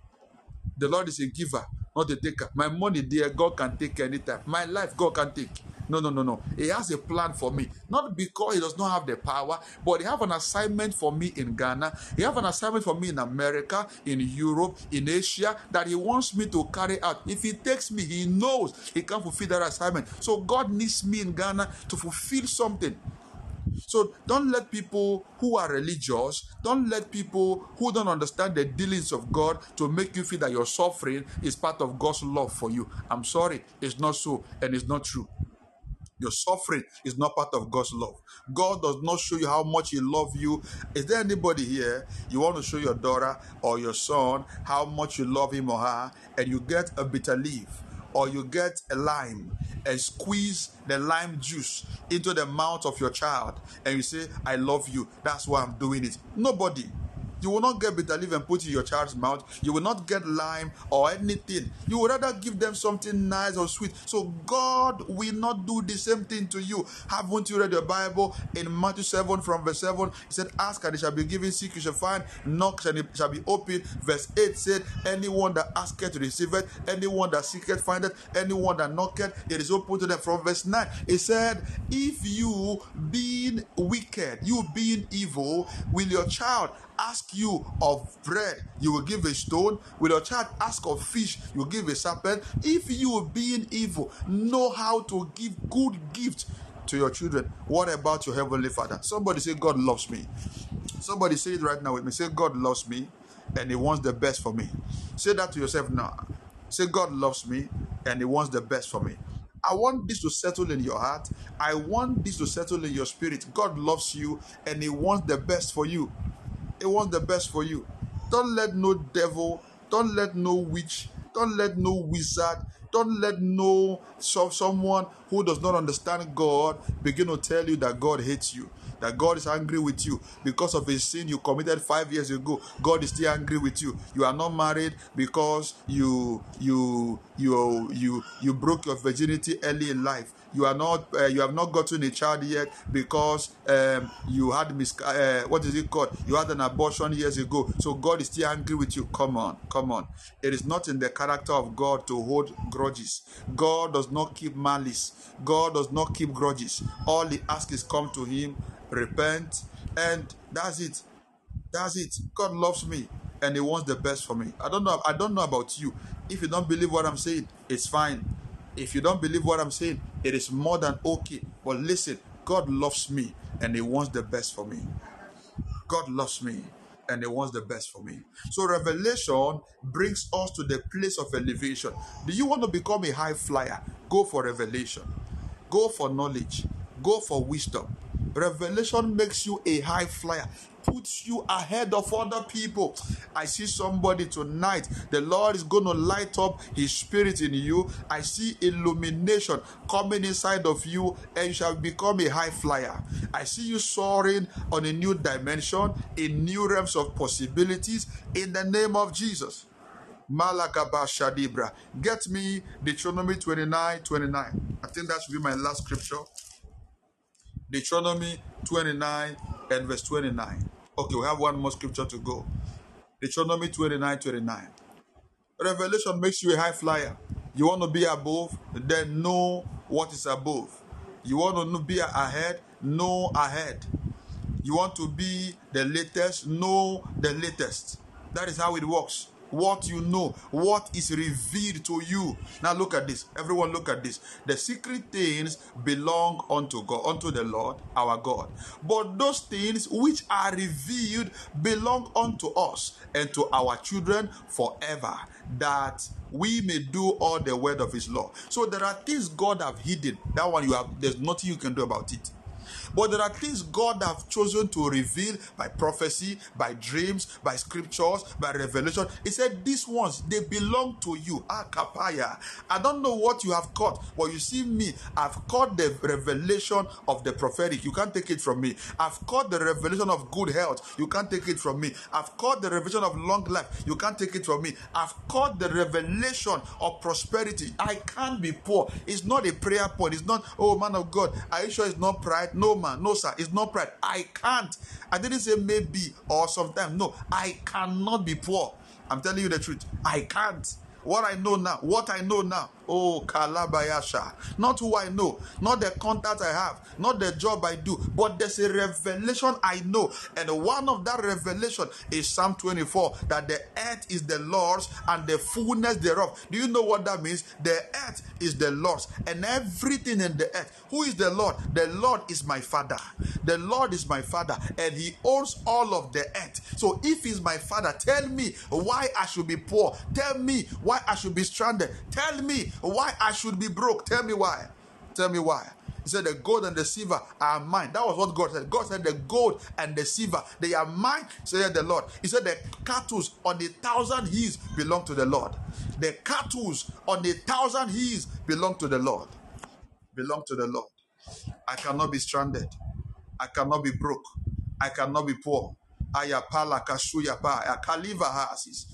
The Lord is a giver, not a taker. My money, dear, God can take anytime. My life, God can take. No, no, no, no. He has a plan for me. Not because he does not have the power, but he have an assignment for me in Ghana. He have an assignment for me in America, in Europe, in Asia that he wants me to carry out. If he takes me, he knows he can fulfill that assignment. So God needs me in Ghana to fulfill something. So don't let people who are religious, don't let people who don't understand the dealings of God to make you feel that your suffering is part of God's love for you. I'm sorry, it's not so and it's not true. Your suffering is not part of God's love. God does not show you how much He loves you. Is there anybody here you want to show your daughter or your son how much you love him or her, and you get a bitter leaf or you get a lime and squeeze the lime juice into the mouth of your child and you say, I love you. That's why I'm doing it. Nobody. You will not get bitter leaf and put in your child's mouth. You will not get lime or anything. You would rather give them something nice or sweet. So God will not do the same thing to you. Haven't you read your Bible in Matthew 7 from verse 7? He said, Ask and it shall be given, seek you shall find, knock and it shall be opened. Verse 8 said, Anyone that asketh receiveth, anyone that seeketh findeth, anyone that knocketh, it is open to them. From verse 9, it said, If you being wicked, you being evil, will your child ask you of bread, you will give a stone. Will your child ask of fish, you will give a serpent. If you, being evil, know how to give good gifts to your children, what about your heavenly Father? Somebody say, God loves me. Somebody say it right now with me. Say, God loves me and He wants the best for me. Say that to yourself now. Say, God loves me and He wants the best for me. I want this to settle in your heart. I want this to settle in your spirit. God loves you and He wants the best for you. He wants the best for you. Don't let no devil, don't let no witch, don't let no wizard, don't let no so, someone who does not understand God begin to tell you that God hates you, that God is angry with you because of a sin you committed five years ago. God is still angry with you. You are not married because you you you you you broke your virginity early in life you are not uh, you have not gotten a child yet because um, you had mis- uh, what is it called? You had an abortion years ago. So god is still angry with you. Come on come on. It is not in the character of god to hold grudges. God does not keep malice. God does not keep grudges. All he asks is come to him repent and that's it. That's it. God loves me and he wants the best for me. I don't know i don't know about you. If you don't believe what i'm saying it's fine if you don't believe what I'm saying, it is more than okay. But listen, God loves me and He wants the best for me. God loves me and He wants the best for me. So, revelation brings us to the place of elevation. Do you want to become a high flyer? Go for revelation, go for knowledge, go for wisdom. Revelation makes you a high flyer, puts you ahead of other people. I see somebody tonight. The Lord is going to light up His Spirit in you. I see illumination coming inside of you, and you shall become a high flyer. I see you soaring on a new dimension, in new realms of possibilities, in the name of Jesus. Malakaba Shadibra. Get me Deuteronomy 29 29. I think that should be my last scripture. Deuteronomy 29 and verse 29. Okay, we have one more scripture to go. Deuteronomy 29 29. Revelation makes you a high flyer. You want to be above, then know what is above. You want to be ahead, know ahead. You want to be the latest, know the latest. That is how it works. What you know, what is revealed to you. Now look at this. Everyone look at this. The secret things belong unto God, unto the Lord, our God. But those things which are revealed belong unto us and to our children forever, that we may do all the word of his law. So there are things God have hidden. That one you have there's nothing you can do about it. But there are things God have chosen to reveal by prophecy, by dreams, by scriptures, by revelation. He said, These ones, they belong to you. Ah, Akapaya. I don't know what you have caught, but you see me, I've caught the revelation of the prophetic. You can't take it from me. I've caught the revelation of good health. You can't take it from me. I've caught the revelation of long life. You can't take it from me. I've caught the revelation of prosperity. I can't be poor. It's not a prayer point. It's not, oh man of God, are you sure it's not pride? No, man. No, sir. It's not pride. I can't. I didn't say maybe or sometimes. No, I cannot be poor. I'm telling you the truth. I can't. What I know now, what I know now. Oh, Kalabayasha. Not who I know, not the contact I have, not the job I do, but there's a revelation I know. And one of that revelation is Psalm 24 that the earth is the Lord's and the fullness thereof. Do you know what that means? The earth is the Lord's and everything in the earth. Who is the Lord? The Lord is my father. The Lord is my father and he owns all of the earth. So if he's my father, tell me why I should be poor. Tell me why I should be stranded. Tell me why I should be broke. Tell me why. Tell me why. He said, The gold and the silver are mine. That was what God said. God said, The gold and the silver, they are mine, said the Lord. He said, The cattle on the thousand hills belong to the Lord. The cattle on the thousand hills belong to the Lord. Belong to the Lord. I cannot be stranded. I cannot be broke. I cannot be poor. Kasuya hasis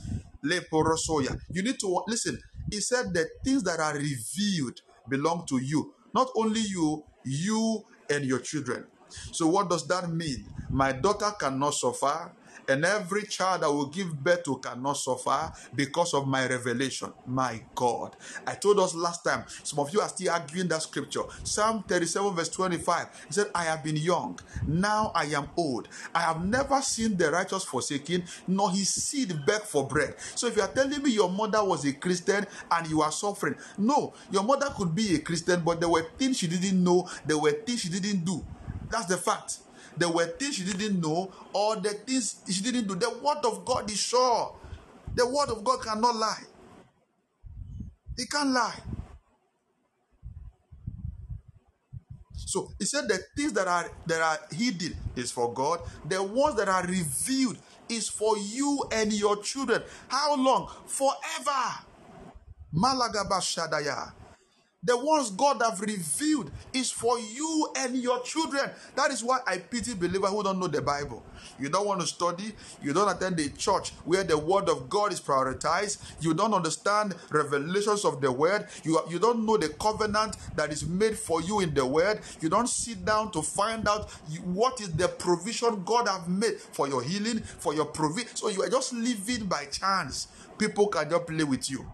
leporosoya. You need to listen. He said the things that are revealed belong to you. Not only you, you and your children. So what does that mean? My daughter cannot suffer and every child I will give birth to cannot suffer because of my revelation. My God. I told us last time, some of you are still arguing that scripture. Psalm 37, verse 25. He said, I have been young, now I am old. I have never seen the righteous forsaken, nor his seed beg for bread. So if you are telling me your mother was a Christian and you are suffering, no, your mother could be a Christian, but there were things she didn't know, there were things she didn't do. That's the fact. There were things she didn't know, or the things she didn't do. The word of God is sure. The word of God cannot lie. It can't lie. So he said the things that are that are hidden is for God. The ones that are revealed is for you and your children. How long? Forever. Malagaba Shadaya. The ones God have revealed is for you and your children. That is why I pity believers who don't know the Bible. You don't want to study. You don't attend a church where the word of God is prioritized. You don't understand revelations of the word. You, you don't know the covenant that is made for you in the word. You don't sit down to find out what is the provision God have made for your healing, for your provision. So you are just living by chance. People can just play with you.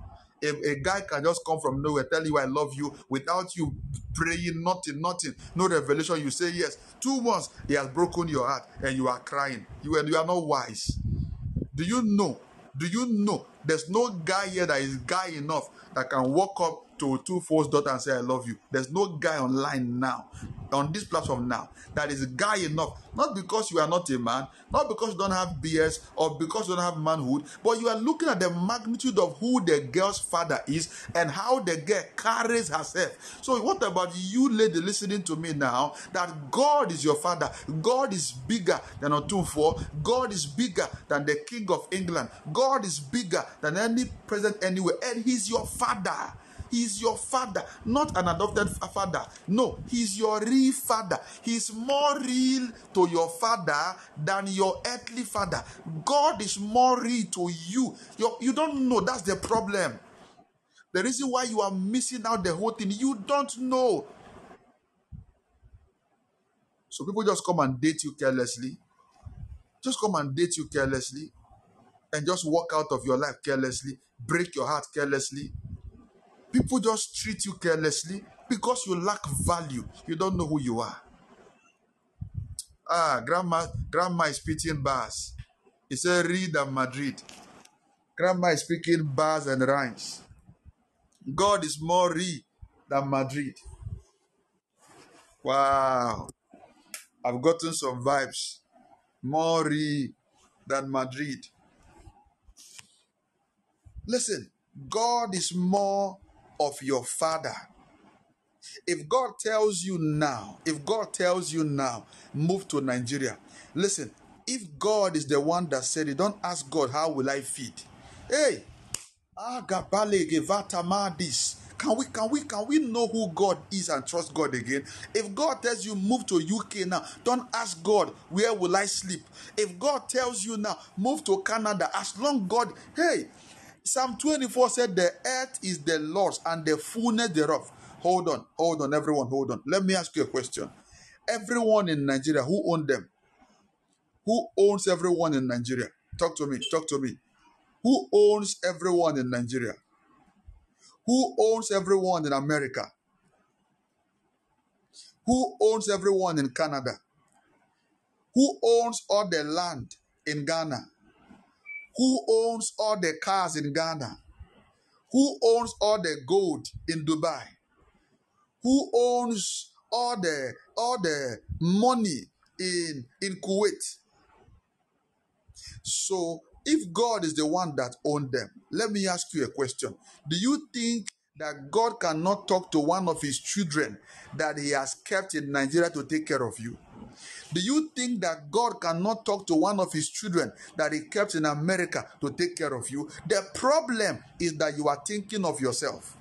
If a guy can just come from nowhere, tell you I love you without you praying, nothing, nothing, no revelation, you say yes. Two months, he has broken your heart and you are crying. You and you are not wise. Do you know? Do you know there's no guy here that is guy enough that can walk up to Otumfuo's daughter and say I love you. There's no guy online now, on this platform now, that is guy enough. Not because you are not a man, not because you don't have BS or because you don't have manhood, but you are looking at the magnitude of who the girl's father is and how the girl carries herself. So what about you, lady, listening to me now? That God is your father. God is bigger than Otumfuo. God is bigger than the King of England. God is bigger than any president anywhere, and He's your father. He's your father, not an adopted father. No, he's your real father. He's more real to your father than your earthly father. God is more real to you. you you don't know that's the problem. The reason why you are missing out the whole thing, you don't know. So people just come and date you carelessly. Just come and date you carelessly and just walk out of your life carelessly, break your heart carelessly, People just treat you carelessly because you lack value. You don't know who you are. Ah, grandma, grandma is speaking bars. He said, Real Madrid. Grandma is speaking bars and rhymes. God is more re than Madrid. Wow. I've gotten some vibes. More re than Madrid. Listen, God is more of your father. If God tells you now, if God tells you now, move to Nigeria. Listen, if God is the one that said it, don't ask God, how will I feed? Hey. Can we can we can we know who God is and trust God again? If God tells you move to UK now, don't ask God where will I sleep. If God tells you now move to Canada, as long God, hey, Psalm 24 said the earth is the Lord's and the fullness thereof. Hold on, hold on, everyone, hold on. Let me ask you a question. Everyone in Nigeria, who own them? Who owns everyone in Nigeria? Talk to me, talk to me. Who owns everyone in Nigeria? Who owns everyone in America? Who owns everyone in Canada? Who owns all the land in Ghana? Who owns all the cars in Ghana? Who owns all the gold in Dubai? Who owns all the all the money in in Kuwait? So if God is the one that owned them, let me ask you a question. Do you think that God cannot talk to one of his children that he has kept in Nigeria to take care of you? Do you think that God cannot talk to one of his children that he kept in America to take care of you? The problem is that you are thinking of yourself.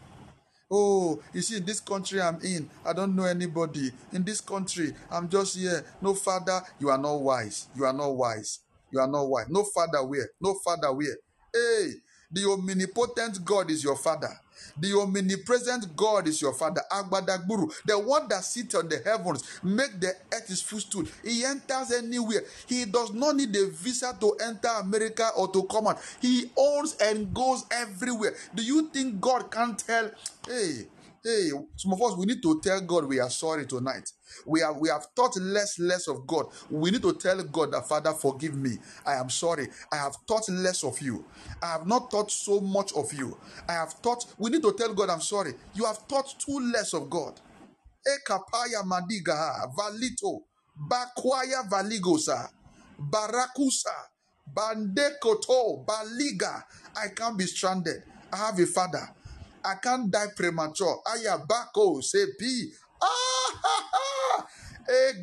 Oh, you see, in this country I'm in, I don't know anybody. In this country, I'm just here. No father, you are not wise. You are not wise. You are not wise. No father where? No father where? Hey, the omnipotent God is your father. The omnipresent God is your father. Agbadagburu, the one that sits on the heavens, make the earth his footstool. He enters anywhere. He does not need a visa to enter America or to come out. He owns and goes everywhere. Do you think God can't tell? Hey, hey, some of us we need to tell God we are sorry tonight. We have we have thought less less of God. We need to tell God that Father, forgive me. I am sorry. I have thought less of you. I have not thought so much of you. I have thought we need to tell God I'm sorry. You have thought too less of God. Ekapaya madiga valito bakwaya valigosa barakusa bandekoto baliga. I can't be stranded. I have a father. I can't die premature. Ayabako sepi. Ah, ha. Eh.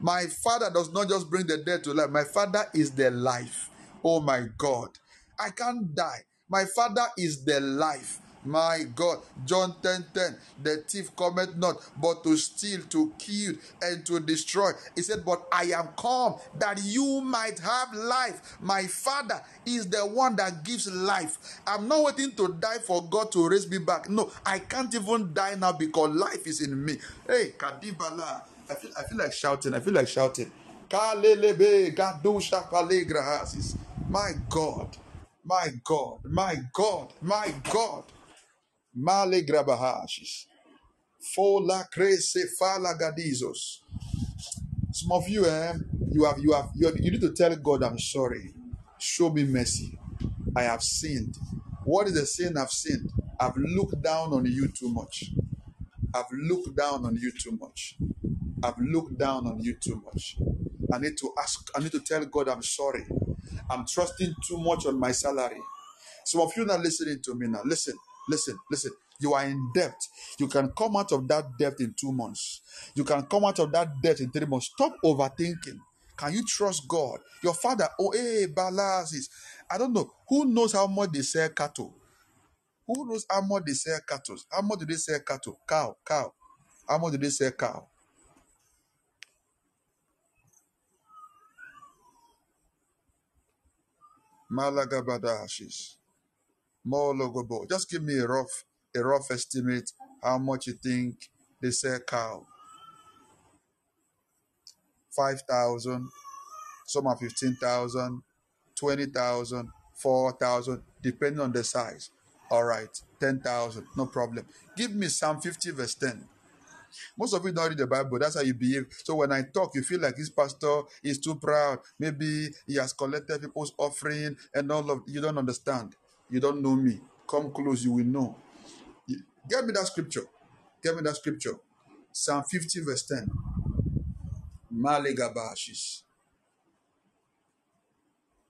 My father does not just bring the dead to life. My father is the life. Oh my God. I can't die. My father is the life. My God, John 10 10, the thief cometh not but to steal, to kill, and to destroy. He said, But I am come that you might have life. My Father is the one that gives life. I'm not waiting to die for God to raise me back. No, I can't even die now because life is in me. Hey, Kadibala. I feel, I feel like shouting. I feel like shouting. My God, my God, my God, my God. Male grabahashis. Fola crese fala gadizos. Some of you, eh, you have, you have, you have, you need to tell God, I'm sorry. Show me mercy. I have sinned. What is the sin I've sinned? I've looked down on you too much. I've looked down on you too much. I've looked down on you too much. I need to ask, I need to tell God I'm sorry. I'm trusting too much on my salary. Some of you not listening to me now. Listen, listen, listen. You are in debt. You can come out of that debt in two months. You can come out of that debt in three months. Stop overthinking. Can you trust God? Your father, oh, hey, balances. I don't know. Who knows how much they sell cattle? Who knows how much they sell cattle? How much do they sell cattle? Cow, cow. How much do they sell cow? Malagabadashis. More logobo. Just give me a rough, a rough estimate how much you think they sell cow. Five thousand, some are fifteen thousand, twenty thousand, four thousand, depending on the size. All right, ten thousand, no problem. Give me Psalm 50 verse 10. Most of you don't read the Bible. That's how you behave. So when I talk, you feel like this pastor is too proud. Maybe he has collected people's offering and all of. You don't understand. You don't know me. Come close, you will know. Get me that scripture. Get me that scripture. Psalm 50 verse 10. Malegabashis.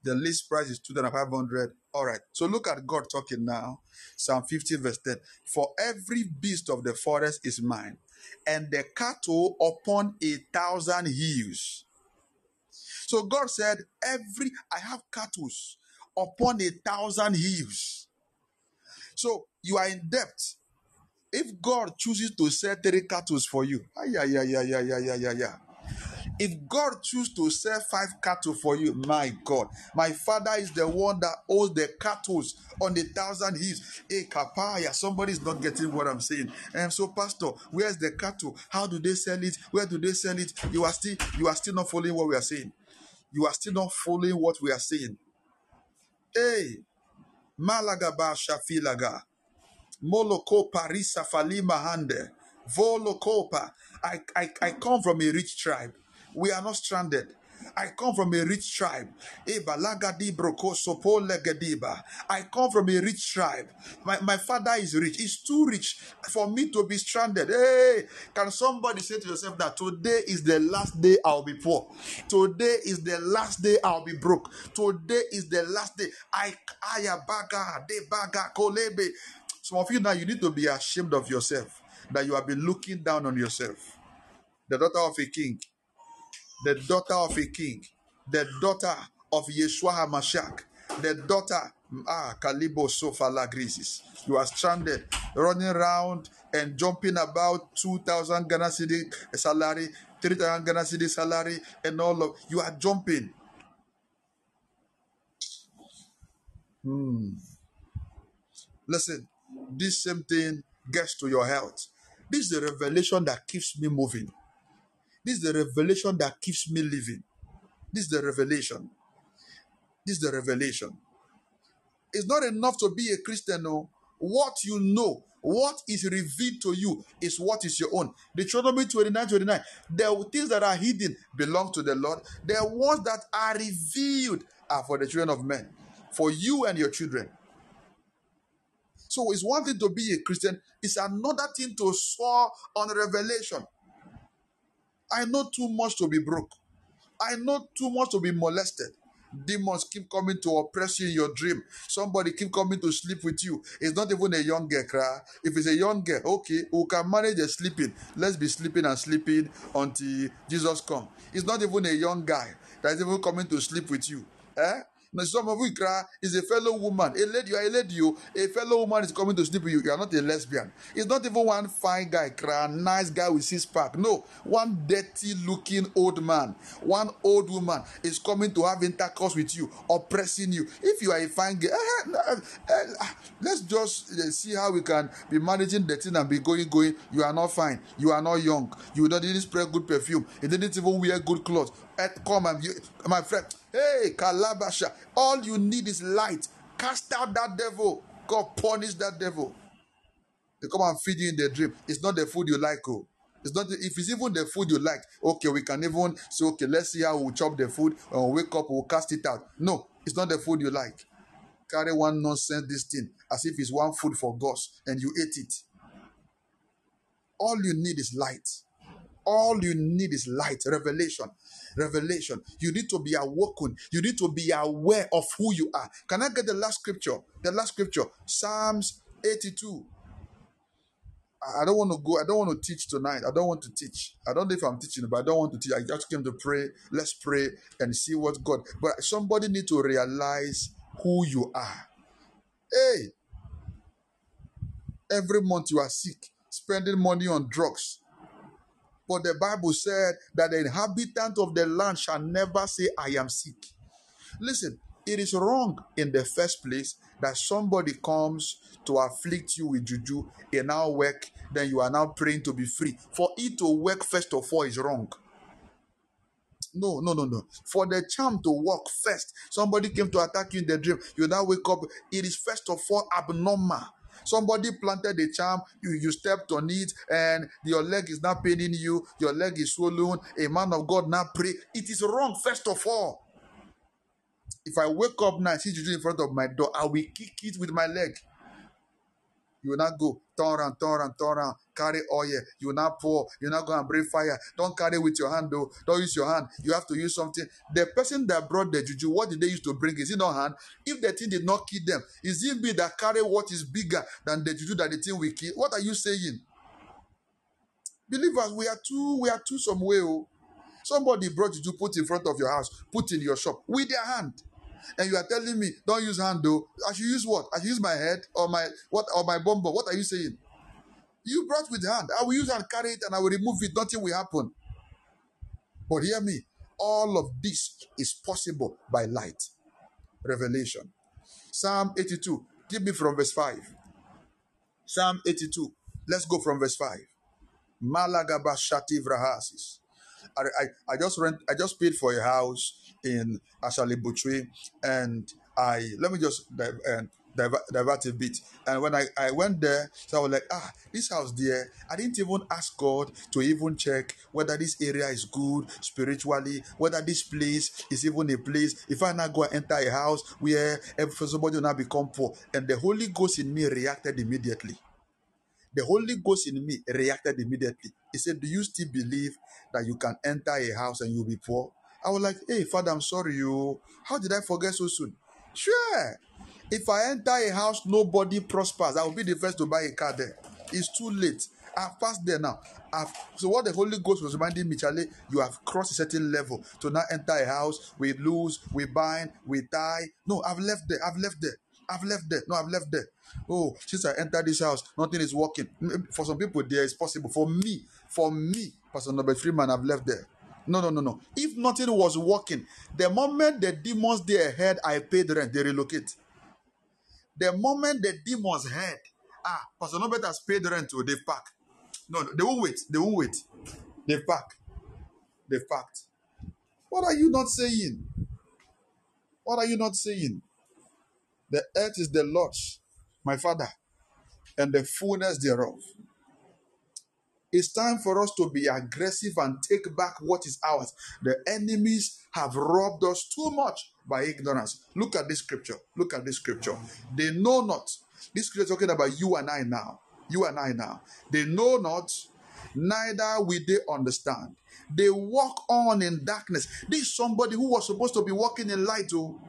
The least price is 2,500. All right. So look at God talking now. Psalm 50 verse 10. For every beast of the forest is mine, and the cattle upon a thousand hills. So God said, Every I have cattle upon a thousand hills. So you are in debt. If God chooses to sell three cattle for you, ah, yeah, yeah, yeah, yeah, yeah, yeah, yeah, yeah. If God chooses to sell five cattle for you, my God, my father is the one that owns the cattle on the thousand hills. Hey, kapaya, somebody is not getting what I'm saying. And so, Pastor, where's the cattle? How do they sell it? Where do they sell it? You are still, you are still not following what we are saying. You are still not following what we are saying. Hey, Malagaba Shafilaga. Moloko Parisa Falima Hande. Volokopa. I, I, I come from a rich tribe. We are not stranded. I come from a rich tribe. I come from a rich tribe. My, my father is rich. He's too rich for me to be stranded. Hey, can somebody say to yourself that today is the last day I'll be poor? Today is the last day I'll be broke. Today is the last day. I ayabaga kolebe. Some of you now you need to be ashamed of yourself that you have been looking down on yourself. The daughter of a king the daughter of a king, the daughter of Yeshua HaMashiach, the daughter, ah, Kalibo Sofala Grisis. You are stranded, running around and jumping about 2,000 Ghana cedi salary, 3,000 Ghana cedi salary, and all of you are jumping. Hmm. Listen, this same thing gets to your health. This is the revelation that keeps me moving. This is the revelation that keeps me living. This is the revelation. This is the revelation. It's not enough to be a Christian. No. What you know, what is revealed to you is what is your own. Deuteronomy 29 29. The things that are hidden belong to the Lord. The ones that are revealed are for the children of men, for you and your children. So it's one thing to be a Christian, it's another thing to soar on revelation. I know too much to be broke. I know too much to be molested. Demons keep coming to oppress you in your dream. Somebody keep coming to sleep with you. It's not even a young girl, cry. If it's a young girl, okay, who can manage the sleeping? Let's be sleeping and sleeping until Jesus come. It's not even a young guy that is even coming to sleep with you. Eh? Now, some of you cry is a fellow woman. A lady, you are a lady, you. A fellow woman is coming to sleep with you. You are not a lesbian. It's not even one fine guy, cry, nice guy with six pack. No, one dirty looking old man, one old woman is coming to have intercourse with you, oppressing you. If you are a fine guy, eh, eh, eh, let's just see how we can be managing the thing and be going, going. You are not fine. You are not young. You didn't spray good perfume. You didn't even wear good clothes. Come and you, my friend. Hey, Kalabasha. All you need is light. Cast out that devil. God punish that devil. They come and feed you in the dream. It's not the food you like, oh. It's not if it's even the food you like. Okay, we can even say, okay, let's see how we'll chop the food and we'll wake up, we'll cast it out. No, it's not the food you like. Carry one nonsense this thing as if it's one food for ghosts and you ate it. All you need is light. All you need is light, revelation revelation. You need to be awoken. You need to be aware of who you are. Can I get the last scripture? The last scripture, Psalms 82. I don't want to go. I don't want to teach tonight. I don't want to teach. I don't know if I'm teaching, but I don't want to teach. I just came to pray. Let's pray and see what God. But somebody need to realize who you are. Hey, every month you are sick, spending money on drugs, but the Bible said that the inhabitant of the land shall never say, I am sick. Listen, it is wrong in the first place that somebody comes to afflict you with juju in our work, then you are now praying to be free. For it to work, first of all, is wrong. No, no, no, no. For the charm to work first, somebody came to attack you in the dream. You now wake up. It is first of all abnormal Somebody planted a charm, you, you stepped on it, and your leg is not paining you, your leg is swollen. A man of God now pray. It is wrong, first of all. If I wake up now and see juju in front of my door, I will kick it with my leg. You will not go turn around, turn around, turn around, carry oil. You will not pour. You will not go and bring fire. Don't carry with your hand though. Don't use your hand. You have to use something. The person that brought the juju, what did they use to bring? Is it not hand? If the thing did not kill them, is it me that carry what is bigger than the juju that the thing will kill? What are you saying? Believers, we are too, we are too some way. Oh. Somebody brought juju, put in front of your house, put in your shop with their hand and you are telling me don't use hand though. I should use what? I should use my head or my what or my bumper. What are you saying? You brought with hand. I will use and carry it and I will remove it. Nothing will happen. But hear me. All of this is possible by light. Revelation. Psalm 82. Give me from verse 5. Psalm 82. Let's go from verse 5. Malagaba Shati Vrahasis. I, I, I just rent I just paid for a house in Ashaley Botwe and I let me just dive, uh, divert, divert a bit. And when I, I went there, so I was like, ah, this house there, I didn't even ask God to even check whether this area is good spiritually, whether this place is even a place. If I now go and enter a house where every somebody will now become poor, and the Holy Ghost in me reacted immediately. The Holy Ghost in me reacted immediately. He said, Do you still believe that you can enter a house and you'll be poor? I was like, Hey, Father, I'm sorry, you. How did I forget so soon? Sure. If I enter a house, nobody prospers. I will be the first to buy a car there. It's too late. I've passed there now. I've, so what the Holy Ghost was reminding me, Charlie, you have crossed a certain level to now enter a house. We lose, we bind, we die. No, I've left there. I've left there. I've left there. No, I've left there. Oh, since I entered this house, nothing is working. For some people, there is possible. For me, for me, Pastor Number Three Man, I've left there. No, no, no, no. If nothing was working, the moment the demons there heard I paid rent, they relocate. The moment the demons heard, ah, Pastor Nobet has paid rent to they pack. No, they won't wait. They won't wait. They pack. They packed. What are you not saying? What are you not saying? The earth is the Lord's, my Father, and the fullness thereof. It's time for us to be aggressive and take back what is ours. The enemies have robbed us too much by ignorance. Look at this scripture. Look at this scripture. They know not. This scripture talking about you and I now. You and I now. They know not, neither will they understand. They walk on in darkness. This is somebody who was supposed to be walking in light. Oh,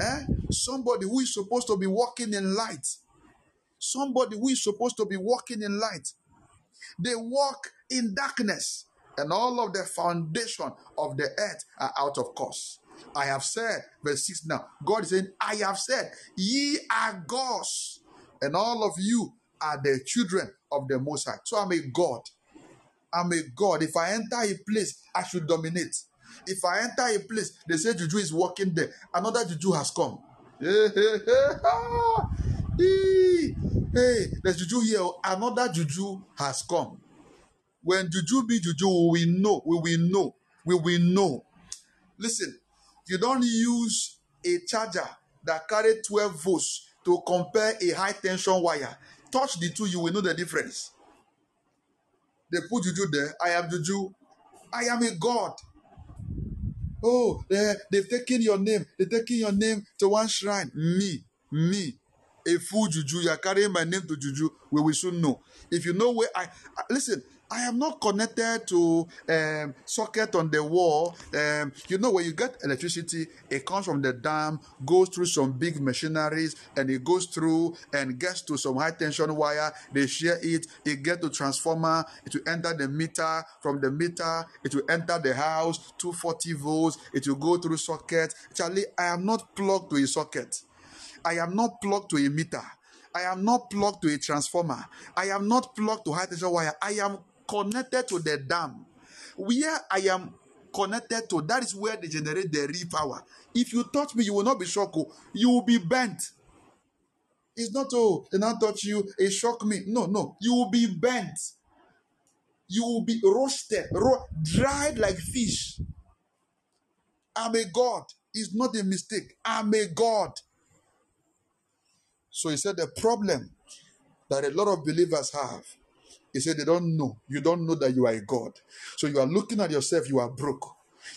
eh? Somebody who is supposed to be walking in light. Somebody who is supposed to be walking in light. They walk in darkness, and all of the foundation of the earth are out of course. I have said, verse 6 now, God is saying, I have said, ye are gods, and all of you are the children of the Most High. So I'm a God. I'm a God. If I enter a place, I should dominate. If I enter a place, they say Juju is walking there. Another Juju has come. Hey, there's Juju here. Another Juju has come. When Juju be Juju, we will know. We will know. We will know. Listen, you don't use a charger that carry 12 volts to compare a high tension wire. Touch the two, you will know the difference. They put Juju there. I am Juju. I am a God. Oh, they, they've taken your name. They've taken your name to one shrine. Me, me, a fool Juju. You are carrying my name to Juju. We will soon know. If you know where I, I listen, I am not connected to um, socket on the wall. Um, you know, when you get electricity, it comes from the dam, goes through some big machineries, and it goes through and gets to some high tension wire. They share it. It get to transformer. It will enter the meter. From the meter, it will enter the house. 240 volts. It will go through socket. Charlie, I am not plugged to a socket. I am not plugged to a meter. I am not plugged to a transformer. I am not plugged to high tension wire. I am connected to the dam. Where I am connected to, that is where they generate the real power. If you touch me, you will not be shocked. oh. You will be bent. It's not, oh, they not touch you, it shock me. No, no. You will be bent. You will be roasted, ro- dried like fish. I'm a God. It's not a mistake. I'm a God. So he said the problem that a lot of believers have. He said they don't know. You don't know that you are a God. So you are looking at yourself, you are broke.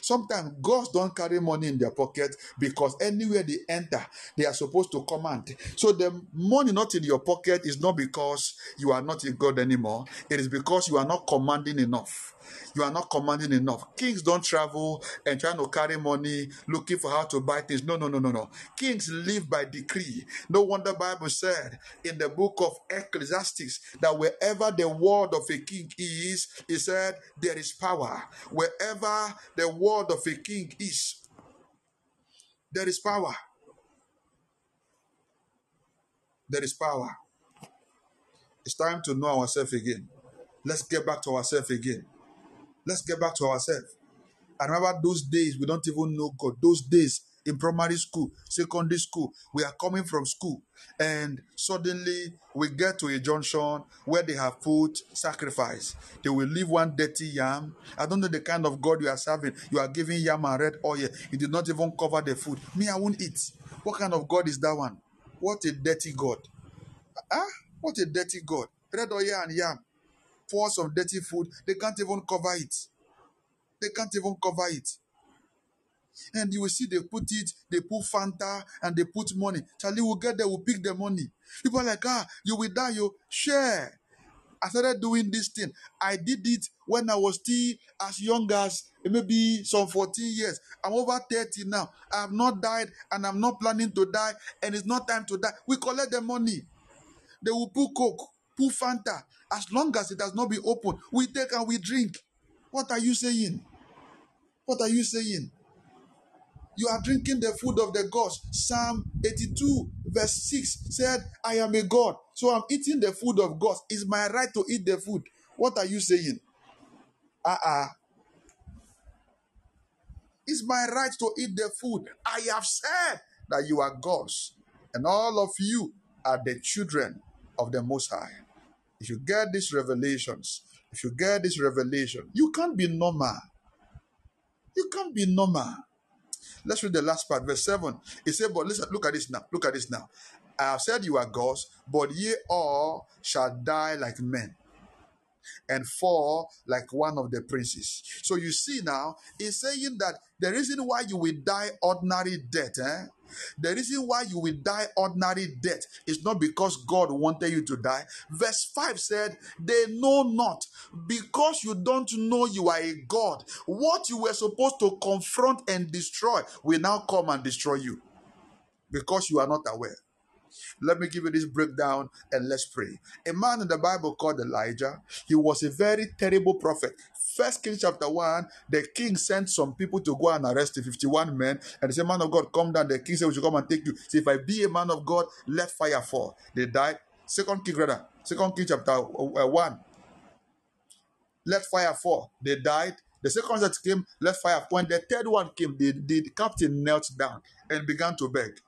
Sometimes gods don't carry money in their pocket because anywhere they enter, they are supposed to command. So the money not in your pocket is not because you are not a God anymore. It is because you are not commanding enough. You are not commanding enough. Kings don't travel and trying to carry money looking for how to buy things. No, no, no, no, no. Kings live by decree. No wonder Bible said in the book of Ecclesiastes that wherever the word of a king is, he said there is power. Wherever the word of a king is, there is power. There is power. It's time to know ourselves again. Let's get back to ourselves again. Let's get back to ourselves. I remember those days we don't even know God. Those days in primary school, secondary school, we are coming from school, and suddenly we get to a junction where they have put sacrifice. They will leave one dirty yam. I don't know the kind of God you are serving. You are giving yam and red oil. You did not even cover the food. Me, I won't eat. What kind of God is that one? What a dirty God. Ah, what a dirty God. Red oil and yam. Pour some dirty food. They can't even cover it. They can't even cover it. And you will see they put it, they put Fanta and they put money. Charlie will get there, will pick the money. People are like, ah, you will die, you share. I started doing this thing. I did it when I was still as young as maybe some 14 years. I'm over 30 now. I have not died and I'm not planning to die, and it's not time to die. We collect the money. They will put Coke, put Fanta. As long as it has not been opened, we take and we drink. What are you saying? What are you saying? You are drinking the food of the gods. Psalm 82, verse 6 said, I am a God. So I'm eating the food of gods. It's my right to eat the food. What are you saying? Uh uh It's my right to eat the food. I have said that you are gods, and all of you are the children of the Most High. If you get these revelations, if you get this revelation, you can't be normal. You can't be normal. Let's read the last part, verse 7. It said, But listen, look at this now. Look at this now. I have said you are gods, but ye all shall die like men and fall like one of the princes. So you see now, he's saying that the reason why you will die ordinary death, eh? The reason why you will die ordinary death is not because God wanted you to die. Verse 5 said, They know not because you don't know you are a God. What you were supposed to confront and destroy will now come and destroy you because you are not aware. Let me give you this breakdown and let's pray. A man in the Bible called Elijah, he was a very terrible prophet. First Kings chapter 1, the king sent some people to go and arrest the 51 men. And they said, Man of God, come down. The king said, We should come and take you. Say, if I be a man of God, let fire fall. They died. Second King, rather. Second King chapter uh, 1. Let fire fall. They died. The second that came, let fire. Fall. When the third one came, the, the captain knelt down and began to beg.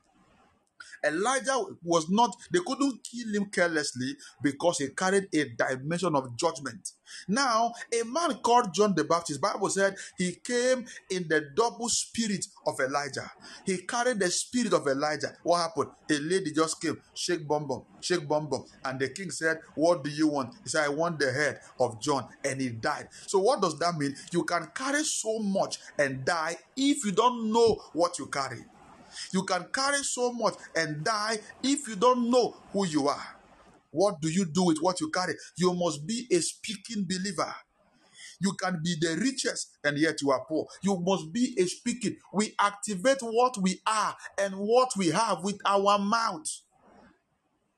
Elijah was not, they couldn't kill him carelessly because he carried a dimension of judgment. Now, a man called John the Baptist, Bible said he came in the double spirit of Elijah. He carried the spirit of Elijah. What happened? A lady just came, shake bum bum, shake bum bum. And the king said, What do you want? He said, I want the head of John. And he died. So, what does that mean? You can carry so much and die if you don't know what you carry. You can carry so much and die if you don't know who you are. What do you do with what you carry? You must be a speaking believer. You can be the richest and yet you are poor. You must be a speaking. We activate what we are and what we have with our mouth.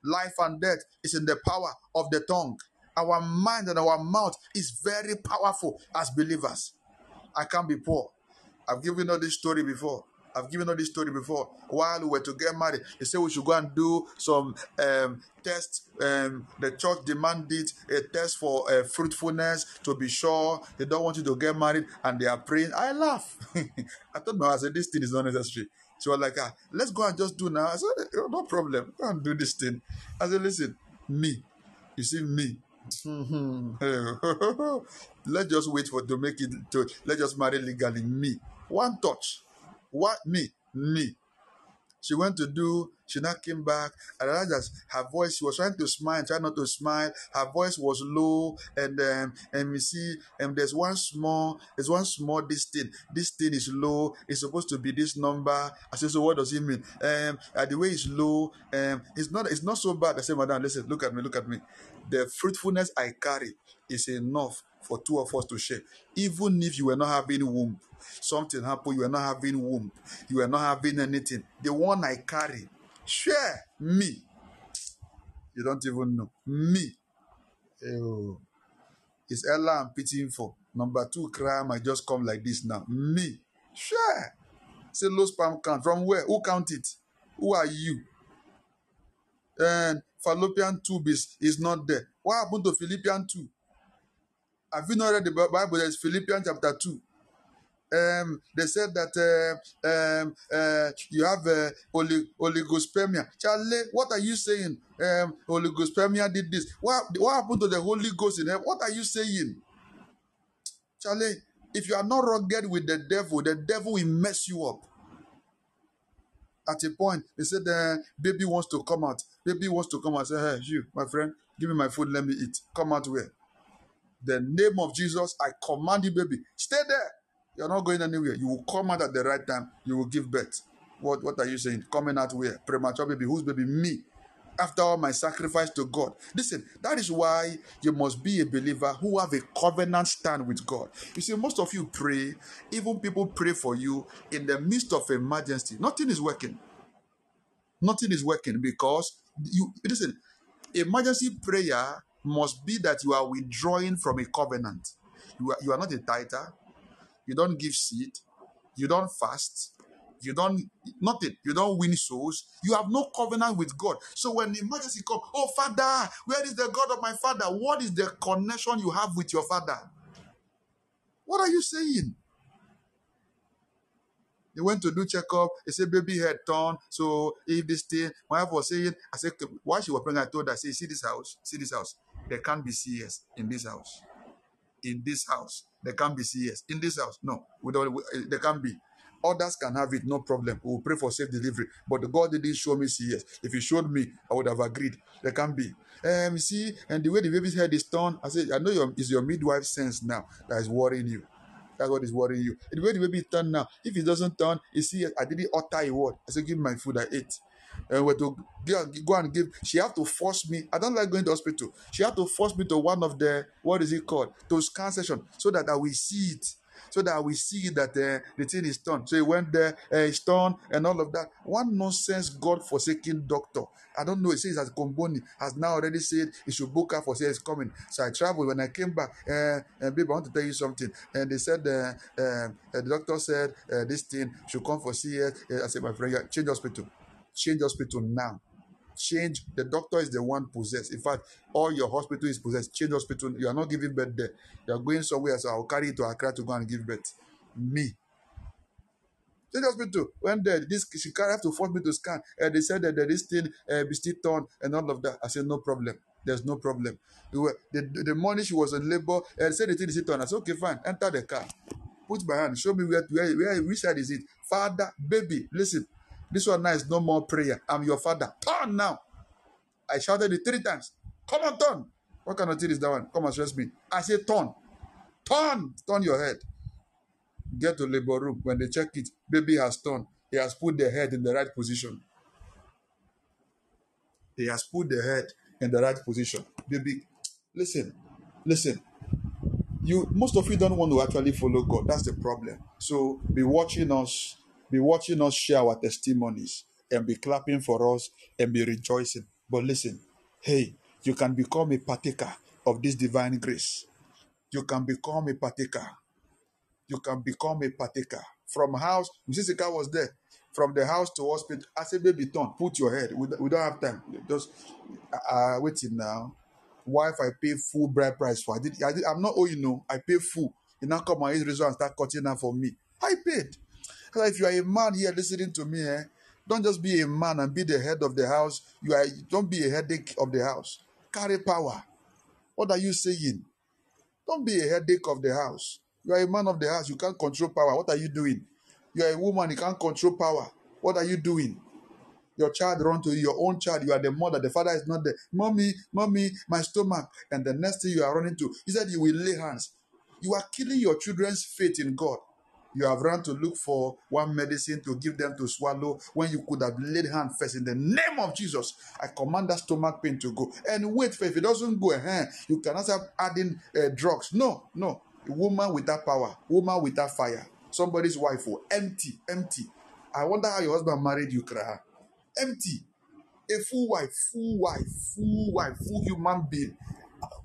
Life and death is in the power of the tongue. Our mind and our mouth is very powerful as believers. I can't be poor. I've given you this story before. I've given you this story before. While we were to get married, they said we should go and do some um, tests. Um, the church demanded a test for uh, fruitfulness to be sure they don't want you to get married, and they are praying. I laugh. I thought, no, I said this thing is not necessary. She was like, ah, let's go and just do now. I said, "Oh, no problem. Go and do this thing. I said, listen, me. You see me. let's just wait for to make it to let's just marry legally. Me. One touch. What me? Me. She went to do, she now came back. I realized her voice, she was trying to smile, trying not to smile. Her voice was low, and um, and we see, and there's one small, there's one small this thing. This thing is low. It's supposed to be this number. I said, so what does it mean? Um, uh, the way it's low, um, it's not, it's not so bad. I said, madam, listen, look at me, look at me. The fruitfulness I carry is enough for two of us to share. Even if you were not having womb, something happened, you are not having womb, you are not having anything. The one I carry, share me. You don't even know. Me. Oh. It's Ella I'm pitying for. Number two crime might just come like this now. Me. Share. Say low sperm count. From where? Who count it? Who are you? And fallopian tube is, is not there. What happened to Philippian 2? Have you not read the Bible? There's Philippians chapter 2. Um, they said that uh, um, uh, you have uh, olig- oligospermia. Charlie, what are you saying? Um, oligospermia did this. What, what happened to the Holy Ghost in heaven? What are you saying? Charlie, if you are not rugged with the devil, the devil will mess you up. At a point, they said the baby wants to come out. Baby wants to come out. I say, hey, you, my friend, give me my food, let me eat. Come out where? The name of Jesus, I command you, baby. Stay there. You're not going anywhere. You will come out at the right time. You will give birth. What, what are you saying? Coming out where? Premature baby. Whose baby? Me. After all my sacrifice to God. Listen, that is why you must be a believer who have a covenant stand with God. You see, most of you pray, even people pray for you in the midst of emergency. Nothing is working. Nothing is working because you listen, emergency prayer must be that you are withdrawing from a covenant. You are, you are not a tither, you don't give seed, you don't fast, you don't nothing, you don't win souls, you have no covenant with God. So when the emergency comes, oh Father, where is the God of my father? What is the connection you have with your father? What are you saying? They went to do checkup. They said baby head torn. So if this thing, my wife was saying, I said, why she was pregnant, I told her, say, see this house, see this house. There can't be CS in this house. In this house, there can't be CS. In this house, no, we don't, we, there can't be. Others can have it, no problem. We will pray for safe delivery. But God didn't show me CS. If He showed me, I would have agreed. There can be. Um, see, and the way the baby's head is turned, I said, I know your, it's your midwife sense now that is worrying you. That's what is worrying you. And The way the baby turned now, if it doesn't turn, you see, I didn't utter a word. I said, give me my food, I ate. And we to go, and give. She had to force me. I don't like going to hospital. She had to force me to one of the what is it called? To scan session so that I will see it. So that we see that uh, the thing is done. So he went there, uh, it's done, and all of that. One nonsense God forsaken doctor. I don't know. It says that Komboni has now already said he should book her for say it's coming. So I traveled. When I came back, uh, and babe, I want to tell you something. And they said uh, uh, the doctor said this thing should come for CS. I said, my friend, yeah, change hospital change hospital now. Change. The doctor is the one possessed. In fact, all your hospital is possessed. Change hospital. You are not giving birth there. You are going somewhere. So I'll carry you to Accra to go and give birth. Me. Change hospital. When there, this she can't have to force me to scan. And they said that there is still uh, be still torn and all of that. I said no problem. There's no problem. We were, the, the, the morning she was in labor and said the thing is torn. I said okay fine. Enter the car. Put my hand. Show me where where where which side is it. Father, baby, listen. This one now is no more prayer. I'm your father. Turn now. I shouted it three times. Come on, turn. What kind of thing is that one? Come and stress me. I say turn. Turn. Turn your head. Get to labor room. When they check it, baby has turned. He has put the head in the right position. He has put the head in the right position. Baby, listen, listen. You most of you don't want to actually follow God. That's the problem. So be watching us be watching us share our testimonies and be clapping for us and be rejoicing. But listen, hey, you can become a partaker of this divine grace. You can become a partaker. You can become a partaker. From house, Mrs. Sika was there. From the house to hospital, I said, baby, turn, put your head. We, we don't have time. Just uh, uh, waiting now. Wife, I pay full bride price for. I did, I did, I'm not owing no. I pay full. You now come on his result and start cutting that for me. I paid. So if you are a man here listening to me, eh, don't just be a man and be the head of the house. You are don't be a headache of the house. Carry power. What are you saying? Don't be a headache of the house. You are a man of the house. You can't control power. What are you doing? You are a woman. You can't control power. What are you doing? your child run to you, your own child, you are the mother, the father is not there. Mommy, mommy, my stomach. And the next thing you are running to, he said you will lay hands. You are killing your children's faith in God. You have run to look for one medicine to give them to swallow when you could have laid hand first in the name of Jesus. I command that stomach pain to go. And wait for if it doesn't go, eh, you cannot start adding uh, drugs. No, no. Woman without power, woman without fire. Somebody's wife, oh, empty, empty. I wonder how your husband married you, Kraha. Empty. A full wife, full wife, full wife, full human being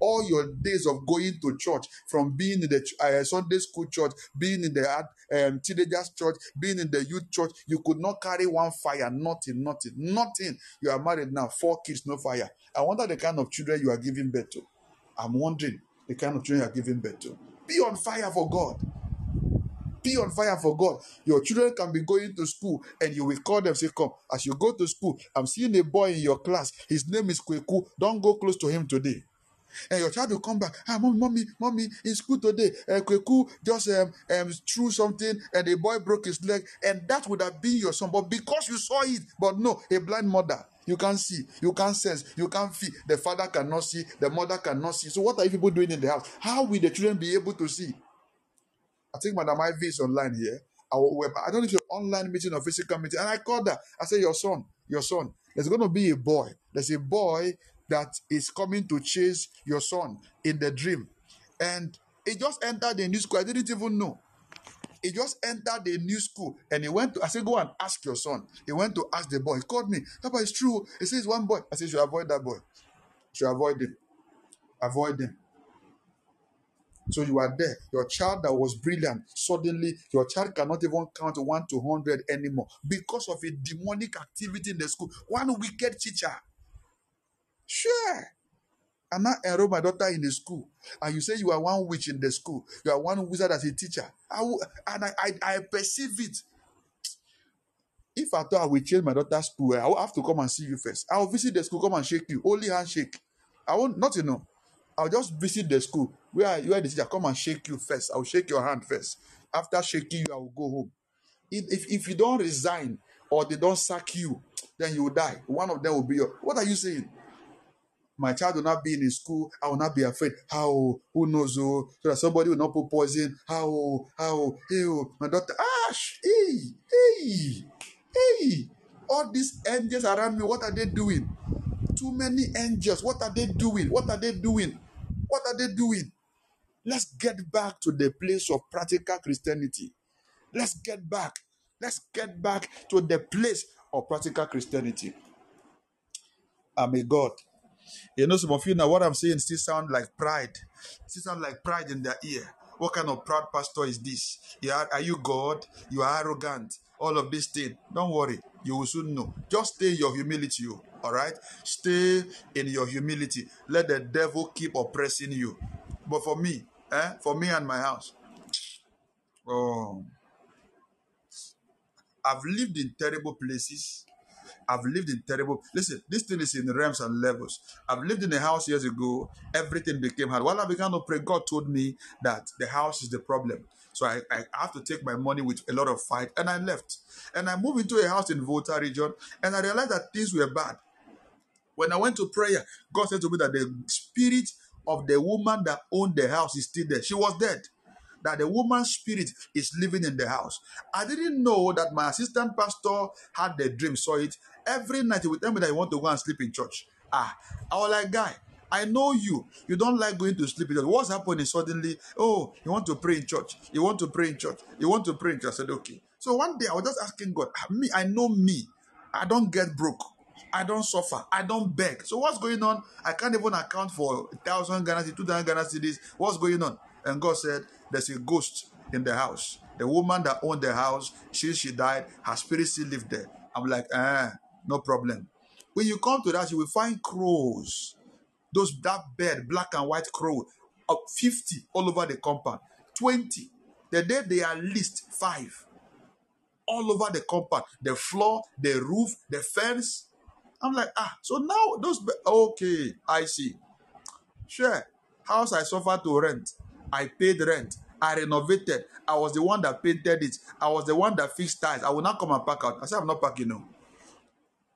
all your days of going to church, from being in the uh, Sunday school church, being in the um, teenagers church, being in the youth church, you could not carry one fire. Nothing, nothing, nothing. You are married now, four kids, no fire. I wonder the kind of children you are giving birth to. I'm wondering the kind of children you are giving birth to. Be on fire for God. Be on fire for God. Your children can be going to school and you will call them, say, Come. As you go to school, I'm seeing a boy in your class. His name is Kweku. Don't go close to him today and your child will come back. Ah, mommy, mommy, mommy, in school today, uh, Kweku just um, um, threw something and the boy broke his leg, and that would have been your son. But because you saw it, but no, a blind mother, you can't see, you can't sense, you can't feel. The father cannot see, the mother cannot see. So, what are you people doing in the house? How will the children be able to see? I think Madam Ivy is online here. I, I don't know if you're online meeting or physical meeting. And I called her. I said, Your son, your son, there's going to be a boy. There's a boy that is coming to chase your son in the dream. And he just entered the new school. I didn't even know. He just entered the new school and he went to, I said, go and ask your son. He went to ask the boy. He called me. Papa, it's true. He says, one boy. I said, you should avoid that boy. You should avoid him. Avoid him. So you are there. Your child that was brilliant, suddenly your child cannot even count 1 to 100 anymore because of a demonic activity in the school. One wicked teacher Sure. And now enroll my daughter in the school. And you say you are one witch in the school. You are one wizard as a teacher. I and I, I, I perceive it. If I thought I will change my daughter's school, eh, I will have to come and see you first. I will visit the school, come and shake you. Only handshake. I won't, not you know. I'll just visit the school where you are the teacher. Come and shake you first. I'll shake your hand first. After shaking you, I will go home. If, if, if you don't resign or they don't sack you, then you will die. One of them will be your. What are you saying? My child will not be in school. I will not be afraid. How? Who knows? Oh, so that somebody will not put poison. How? How? Hey, my daughter. Ash. Hey, hey, hey. All these angels around me, what are they doing? Too many angels. What are they doing? What are they doing? What are they doing? Let's get back to the place of practical Christianity. Let's get back. Let's get back to the place of practical Christianity. And may God you know, some of you now, what I'm saying still sound like pride. Still sound like pride in their ear. What kind of proud pastor is this? You are, are you God? You are arrogant. All of this thing. Don't worry. You will soon know. Just stay in your humility, you. All right? Stay in your humility. Let the devil keep oppressing you. But for me, eh? For me and my house. Oh. I've lived in terrible places. I've lived in terrible. Listen, this thing is in realms and levels. I've lived in a house years ago. Everything became hard. While I began to pray, God told me that the house is the problem. So I, I have to take my money with a lot of fight, and I left. And I moved into a house in Volta region, and I realized that things were bad. When I went to prayer, God said to me that the spirit of the woman that owned the house is still there. She was dead that the woman's spirit is living in the house. I didn't know that my assistant pastor had the dream, saw it. Every night he would tell me that he want to go and sleep in church. Ah, I was like, guy, I know you. You don't like going to sleep. What's happening suddenly? Oh, you want to pray in church. You want to pray in church. You want to pray in church. I said, okay. So one day I was just asking God, ah, me, I know me. I don't get broke. I don't suffer. I don't beg. So what's going on? I can't even account for thousand Ghana two thousand Ghana cedis. What's going on? And God said, There's a ghost in the house. The woman that owned the house, since she died, her spirit still lived there. I'm like, eh, no problem. When you come to that, you will find crows. Those that bed, black and white crow, of 50 all over the compound. 20. The day they are least five. All over the compound. The floor, the roof, the fence. I'm like, ah, so now those okay, I see. Sure. House I suffer to rent. I paid rent. I renovated. I was the one that painted it. I was the one that fixed ties. I will not come and pack out. I said, I'm not packing no.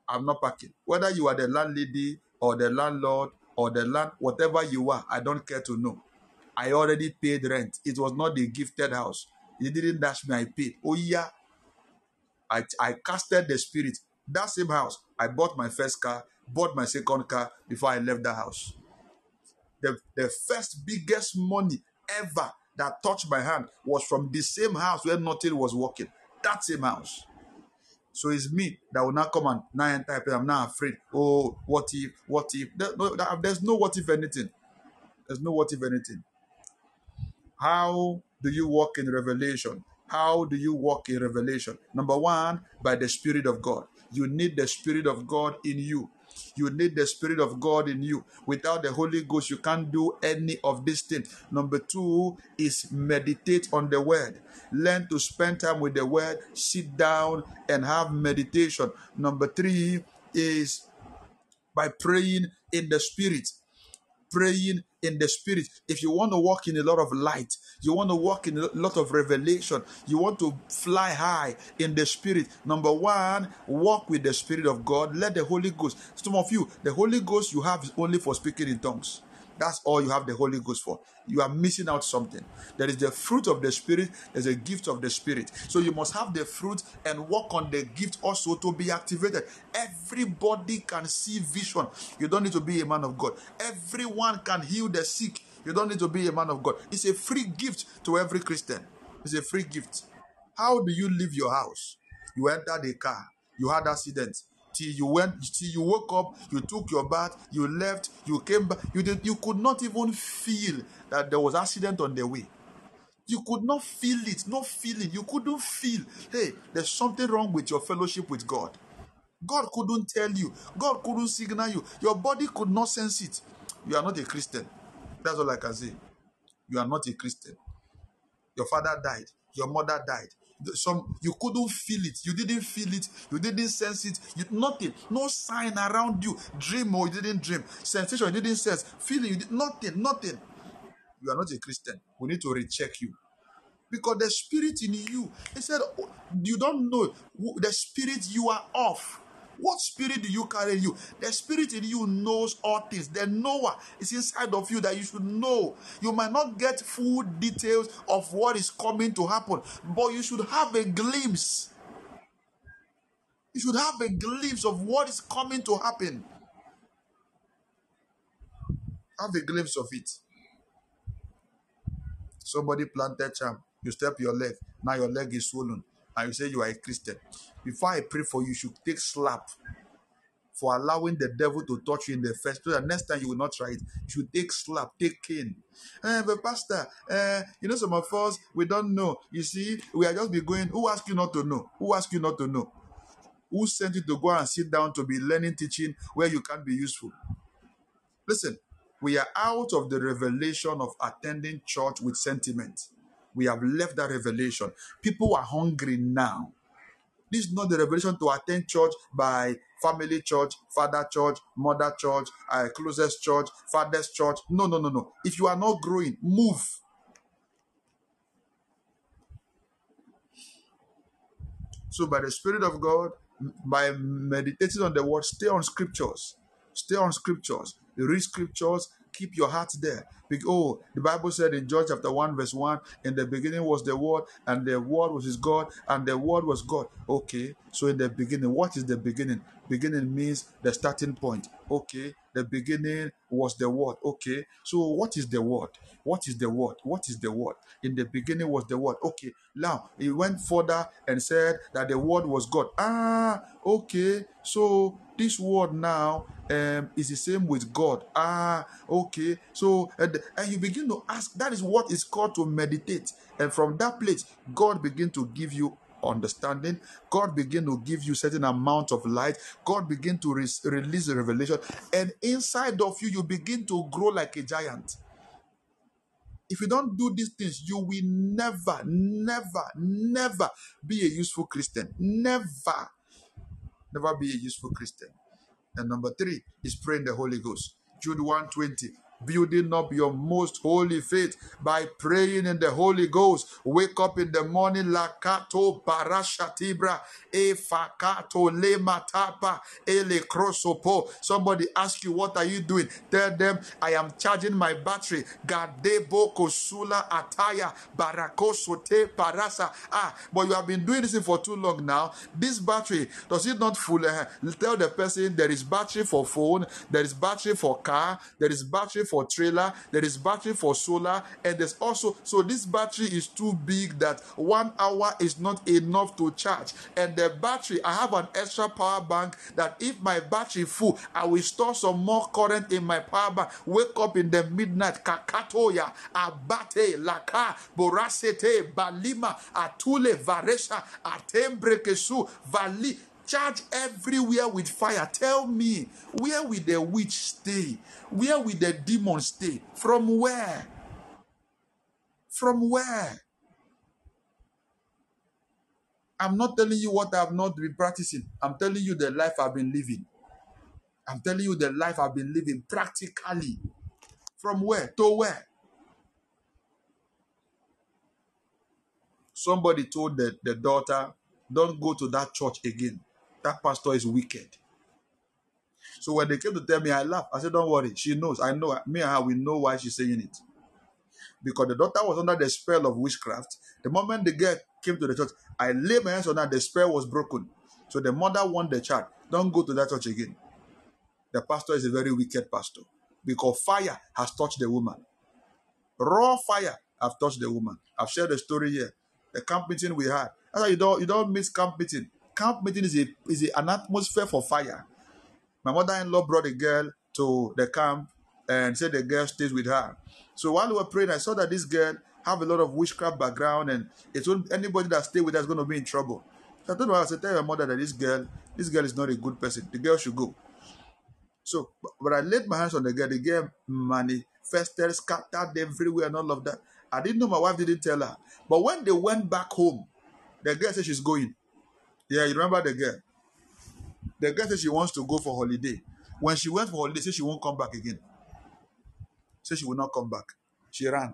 I'm not packing. Whether you are the landlady or the landlord or the land, whatever you are, I don't care to know. I already paid rent. It was not the gifted house. It didn't dash me, I paid. Oh, yeah. I, I casted the spirit. That same house, I bought my first car, bought my second car before I left the house. The, the first biggest money ever that touched my hand was from the same house where nothing was working. That same house. So it's me that will not come and now enter. I'm not afraid. Oh, what if? What if? There's no what if anything. There's no what if anything. How do you walk in revelation? How do you walk in revelation? Number one, by the Spirit of God. You need the Spirit of God in you. You need the Spirit of God in you. Without the Holy Ghost, you can't do any of these things. Number two is meditate on the Word. Learn to spend time with the Word. Sit down and have meditation. Number three is by praying in the Spirit praying in the spirit. If you want to walk in a lot of light, you want to walk in a lot of revelation, you want to fly high in the spirit. Number one, walk with the spirit of God. Let the Holy Ghost. Some of you, the Holy Ghost you have is only for speaking in tongues. That's all you have the Holy Ghost for. You are missing out something. There is the fruit of the Spirit, there's a gift of the Spirit. So you must have the fruit and work on the gift also to be activated. Everybody can see vision. You don't need to be a man of God. Everyone can heal the sick. You don't need to be a man of God. It's a free gift to every Christian. It's a free gift. How do you leave your house? You entered a car, you had accident. Till you went, till you woke up, you took your bath, you left, you came back. You did, you could not even feel that there was accident on the way. You could not feel it, no feeling. You couldn't feel, hey, there's something wrong with your fellowship with God. God couldn't tell you. God couldn't signal you. Your body could not sense it. You are not a Christian. That's all I can say. You are not a Christian. Your father died. Your mother died. Some you couldn't feel it. You didn't feel it. You didn't sense it. You nothing. No sign around you. Dream or you didn't dream. Sensation you didn't sense. Feeling you did nothing. Nothing. You are not a Christian. We need to recheck you because the spirit in you. He said, "Oh, you don't know the spirit you are of. What spirit do you carry in you? The spirit in you knows all things. The knower is inside of you that you should know. You might not get full details of what is coming to happen, but you should have a glimpse. You should have a glimpse of what is coming to happen. Have a glimpse of it. Somebody planted charm. You step your leg. Now your leg is swollen. And you say you are a Christian. Before I pray for you, you should take slap for allowing the devil to touch you in the first place. And next time you will not try it. You should take slap, take cane. Eh, but pastor, eh, you know some of us we don't know. You see, we are just be going. Who asked you not to know? Who asked you not to know? Who sent you to go and sit down to be learning teaching where you can't be useful? Listen, we are out of the revelation of attending church with sentiment. We have left that revelation. People are hungry now. This is not the revelation to attend church by family church, father church, mother church, uh, closest church, father's church. No, no, no, no. If you are not growing, move. So, by the Spirit of God, by meditating on the word, stay on scriptures. Stay on scriptures. Read scriptures. Keep your heart there. Oh, the Bible said in John chapter 1, verse 1, in the beginning was the Word, and the Word was His God, and the Word was God. Okay, so in the beginning, what is the beginning? Beginning means the starting point. Okay, the beginning was the Word. Okay, so what is the Word? What is the Word? What is the Word? In the beginning was the Word. Okay, now he went further and said that the Word was God. Ah, okay, so this word now um, is the same with God. Ah, okay. So, and, and you begin to ask, that is what is called to meditate. And from that place, God begin to give you understanding. God begin to give you certain amount of light. God begin to re- release revelation. And inside of you, you begin to grow like a giant. If you don't do these things, you will never, never, never be a useful Christian. Never never be a useful Christian. And number three is praying the Holy Ghost. Jude 120. Building up your most holy faith by praying in the Holy Ghost. Wake up in the morning, lakato barashatibra, efakato lematapa, ele krosopo. Somebody ask you, what are you doing? Tell them, I am charging my battery. Gadebo kosula ataya barakosote parasa. Ah, but you have been doing this for too long now. This battery, does it not full? Uh, tell the person there is battery for phone, there is battery for car, there is battery for trailer, there is battery for solar, and there's also so this battery is too big that one hour is not enough to charge. And the battery, I have an extra power bank that if my battery full, I will store some more current in my power bank. Wake up in the midnight, kakatoya, abate, laka, borasete, balima, atule, varesha, atembrekesu, vali. Charge everywhere with fire. Tell me, where will the witch stay? Where will the demon stay? From where? From where? I'm not telling you what I've not been practicing. I'm telling you the life I've been living. I'm telling you the life I've been living practically. From where to where? Somebody told the, the daughter, don't go to that church again. That pastor is wicked. So when they came to tell me, I laughed. I said, Don't worry. She knows. I know. Me and her, we know why she's saying it. Because the daughter was under the spell of witchcraft. The moment the girl came to the church, I laid my hands on her, the spell was broken. So the mother warned the child, Don't go to that church again. The pastor is a very wicked pastor. Because fire has touched the woman. Raw fire have touched the woman. I've shared the story here. The camp meeting we had. That's why you don't you don't miss camp meeting. Camp meeting is a is a, an atmosphere for fire. My mother-in-law brought a girl to the camp and said the girl stays with her. So while we were praying, I saw that this girl have a lot of witchcraft background, and it's anybody that stay with her is going to be in trouble. So I told her, I said, tell your mother that this girl, this girl is not a good person. The girl should go. So, but I laid my hands on the girl. The girl manifested, scattered everywhere, and all of that. I didn't know my wife didn't tell her. But when they went back home, the girl said she's going. Yeah, you remember the girl? The girl said she wants to go for holiday. When she went for holiday, said she won't come back again. Said she will not come back. She ran.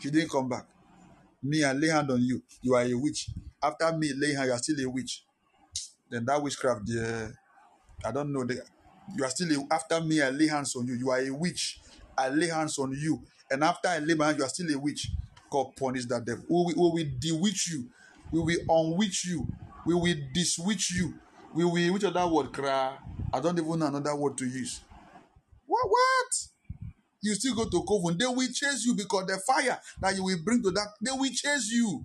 She didn't come back. Me, I lay hand on you. You are a witch. After me laying hand, you are still a witch. Then that witchcraft, the, I don't know. You are still a, after me. I lay hands on you. You are a witch. I lay hands on you, and after I lay my hand, you are still a witch. God punish that devil. We will, we will bewitch you. We will unwitch you. We will diswitch you. We will which other word cry? I don't even know another word to use. What what? You still go to coven. They will chase you because the fire that you will bring to that, they will chase you.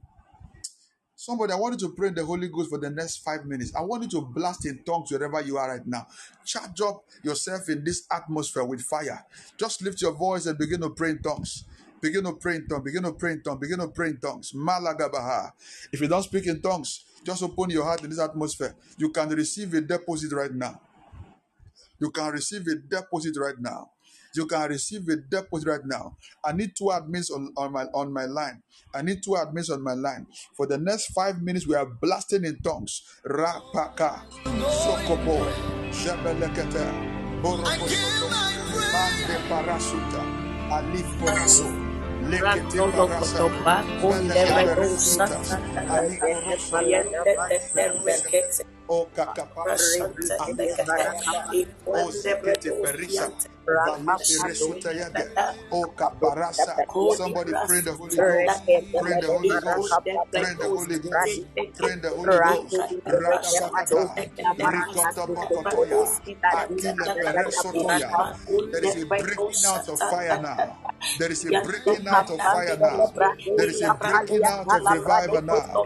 Somebody, I want you to pray in the Holy Ghost for the next five minutes. I want you to blast in tongues wherever you are right now. Charge up yourself in this atmosphere with fire. Just lift your voice and begin to pray in tongues. Begin to pray in tongues. Begin to pray in tongues. Begin to pray in tongues. Malagabaha. If you don't speak in tongues, just open your heart in this atmosphere. You can receive a deposit right now. You can receive a deposit right now. You can receive a deposit right now. I need two admins on, on my on my line. I need two admins on my line. For the next five minutes, we are blasting in tongues. Rapaka, Sokopo, Jebelekete, Borokosoto, Mande Parasuta, Alif Poroso. Lekete Parasa, Belekete Resuta, Ali Poroso, O Kakapasa, O Sekete Perisa, Valite Resuta Yaga, O Kaparasa. Somebody pray the Holy Ghost, pray the Holy Ghost, pray the Holy Ghost, pray the Holy Ghost. Rakapata, Rikota Pakotoya, There is a breaking out of fire now. There is a breaking out of fire now. There is a breaking out of revival now.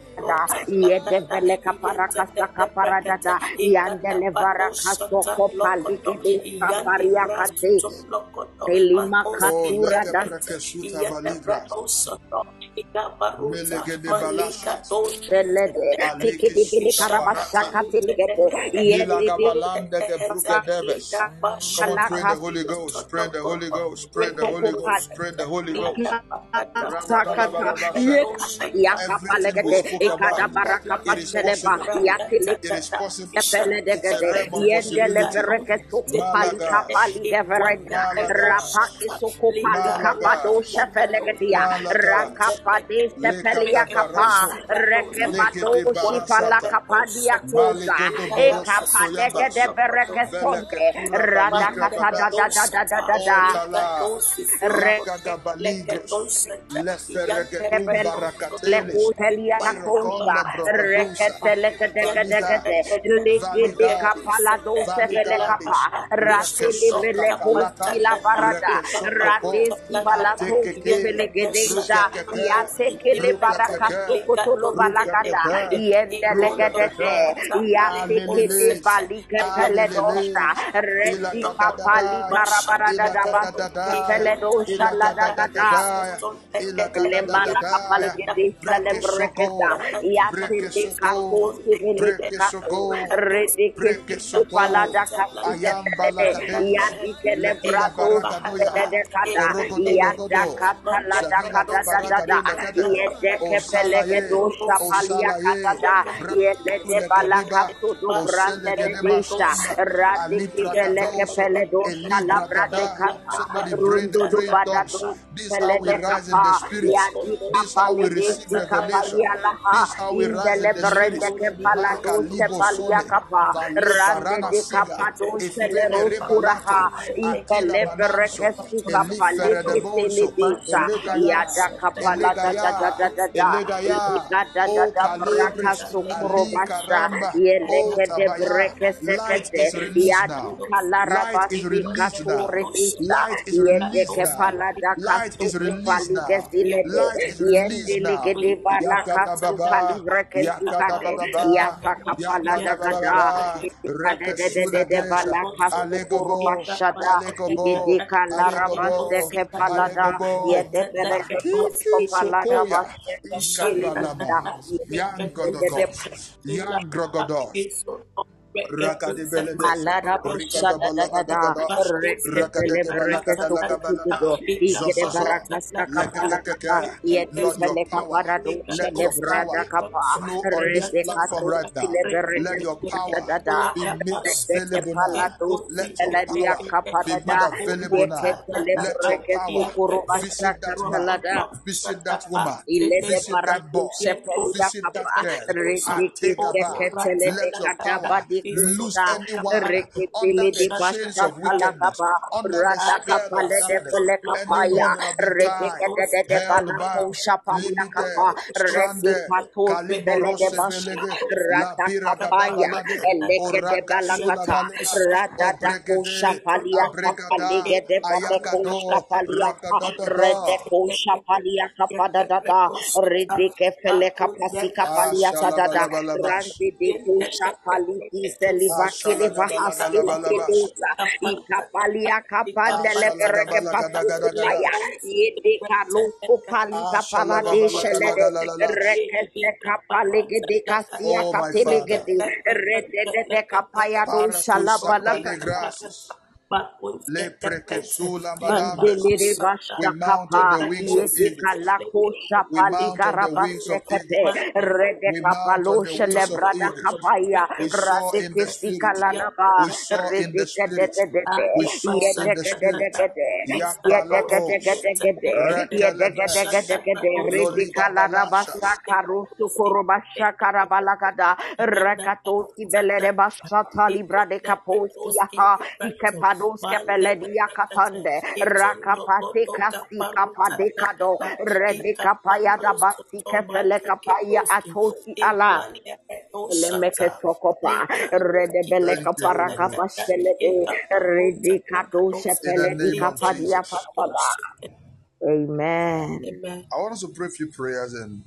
balasha. Belede, Aleke tikidi bili karabasha susaparata. katiligete, yedi Nilaga bili balande ke bruke debes. Come on, pray the Holy Ghost. Pray the Holy Ghost. Pray the Holy Ghost. Pray the Holy Ghost. Sakata, yakapalegede, ikada baraka It is paseleba, possible. yatile It is possible. Epeledegede, It's a realm of yendele possibility. vereke soko pali Malaga. kapali deverenda, rapaki soko pali kapado shefelegedia, rakapade sepelia kapa, rekepado shifala kapadia kosa, ekapalegede vereke sonde, radakata da da da da da da da. Re- Lekutelia kosa, reketele kede kede kede, ligide kapala dose vele kapa, rasili vele kosi la barada, radesi bala kosi vele gedesha, yate kele baraka sukutulu balagada, yendele gedete, yate kele bali kepele dosha, resi kapali barabarada daba, kepele dosha la da da da. Lemana kapal gede celebreketa yasinde kako sivele kako rede ke supala da kasu yadi celebrato de kada yada kata la da kada da da da yede ke pele ke dosha palia kada da yede de bala kasu do brande de desha rade ke pele ke pele dosha la brande kata rundo do bada do This is how we pele de rise in kapa the spirit. yadi This is how we receive revelation. This is how we rise in the spirit. Maka libo sole, vale farana siga, efidele rebalato, atila mananso, elifere de bonso, elegaya, elegaya, elegaya, o calibris, ali caramba, o tabaya. Light is released now. Sokoya, ishabalaba, yangodogo, yangrogodo. Rakadibelede, Alara busha da da da da reketele bereke sokutudo igere baraka saka palaka yete Lord, your vele power, kapara do let shele your power brada kapa flow on this rede platform kato right now. sile bereke Let your da power da da be made rede available pala now. do Let your sile dia power kapa be da made da available now. yeketele Let your bereke power sukuru basha visit that katala man, da visit that woman, Ilede visit that paratu boy, sepelia visit that kapa girl. rediki Ategaba. Seketele de Let your kadaba power di lose kusta anyone under the chains of wickedness, under the spell of have been tied, held limited, stranded. Kaliborose belege, la obregede, abregada, rakadadada. kapasi kapalia ta da da ah, rande de shapali di seliva kele vahaskele Ashalagadabalagadabalabas. kedosa ikapalia kapandele bereke pasu Ashalagabalagadagadaga. kupaya yede kalo kopali kapala de Oh, de kapaya do Paratusa shalabalaga paligrasis. Le prekesula Mandelere. We mount on the wings of eagles. We mount on the wings of eagles. We mount on the wings of eagles. We soar in the kesi spirit. We soar in the spirit. We soar in spirit. Rekelebes. rekatosi belere de ikepados kepeledi yakatande rakapate kasi kapade kado redeka payada basi kefele kapaya atosi ala Lemeke sokopa, redebele Thank you, kapara Holy Ghost. kapashelede, redikato In the di name of kapadia Jesus. pasada. Amen. I want us to pray a few prayers and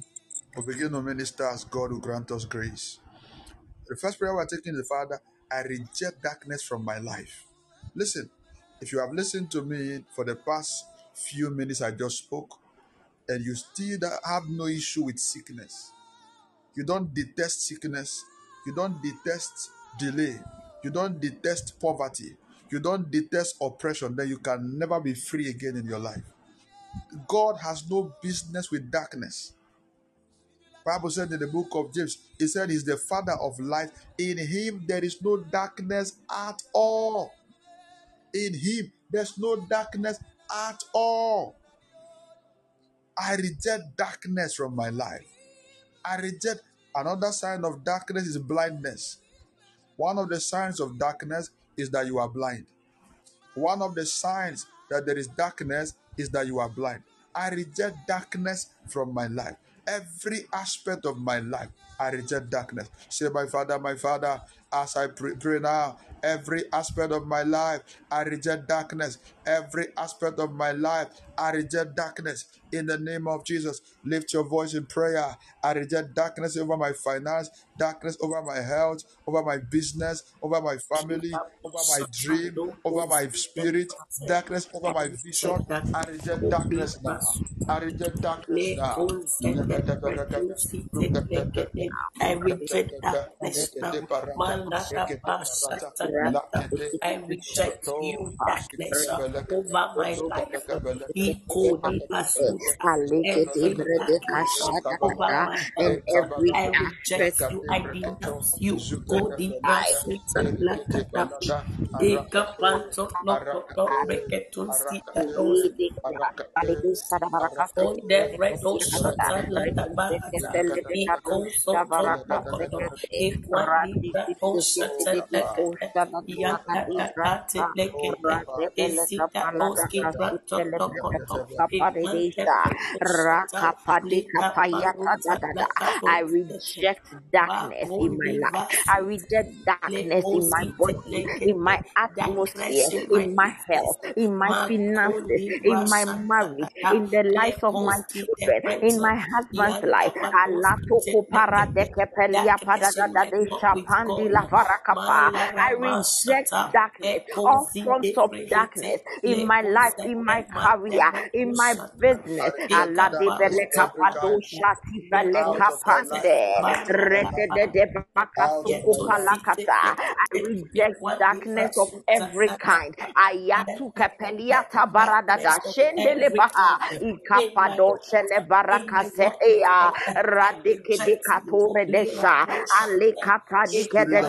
We'll begin to minister as God will grant us grace. The first prayer we're taking is the Father, I reject darkness from my life. Listen, if you have listened to me for the past few minutes I just spoke, and you still have no issue with sickness, you don't detest sickness, you don't detest delay, you don't detest poverty, you don't detest oppression, then you can never be free again in your life. God has no business with darkness. Bible said in the book of James, he said he's the father of light. In him there is no darkness at all. In him there's no darkness at all. I reject darkness from my life. I reject another sign of darkness is blindness. One of the signs of darkness is that you are blind. One of the signs that there is darkness is that you are blind. I reject darkness from my life. Every aspect of my life, I reject darkness. Say, My Father, my Father, as I pray, pray now, every aspect of my life, I reject darkness. Every aspect of my life, I reject darkness. In the name of Jesus, lift your voice in prayer. I reject darkness over my finance, darkness over my health, over my business, over my family, over my dream, over my spirit, darkness over my vision. I reject darkness now. I reject darkness now. I reject darkness now. I reject you, darkness, uh, over my life. Iko di basuta. Every darkness uh, over my and health. every I reject aspect you. I denounce you. Go di basuta lakatapi. Deka panto lokoto reketun sita dos. Onde redo shata lata bahata. Iko soto lokoto. Ikwa libra o shata lekete. Yata takate lekete. Esita oski prato I reject darkness in my life. I reject darkness in my body, in my atmosphere, in my health, in my finances, in my marriage, in the life of my children, in my husband's life. I reject darkness, all forms of darkness in my life, in my career, in my business. I reject darkness of every kind. Ayatu kapeliata baradada shendele baha. ikapado shele life, in barakase ea. radike de katore desha. Lirabosite, alikata dike de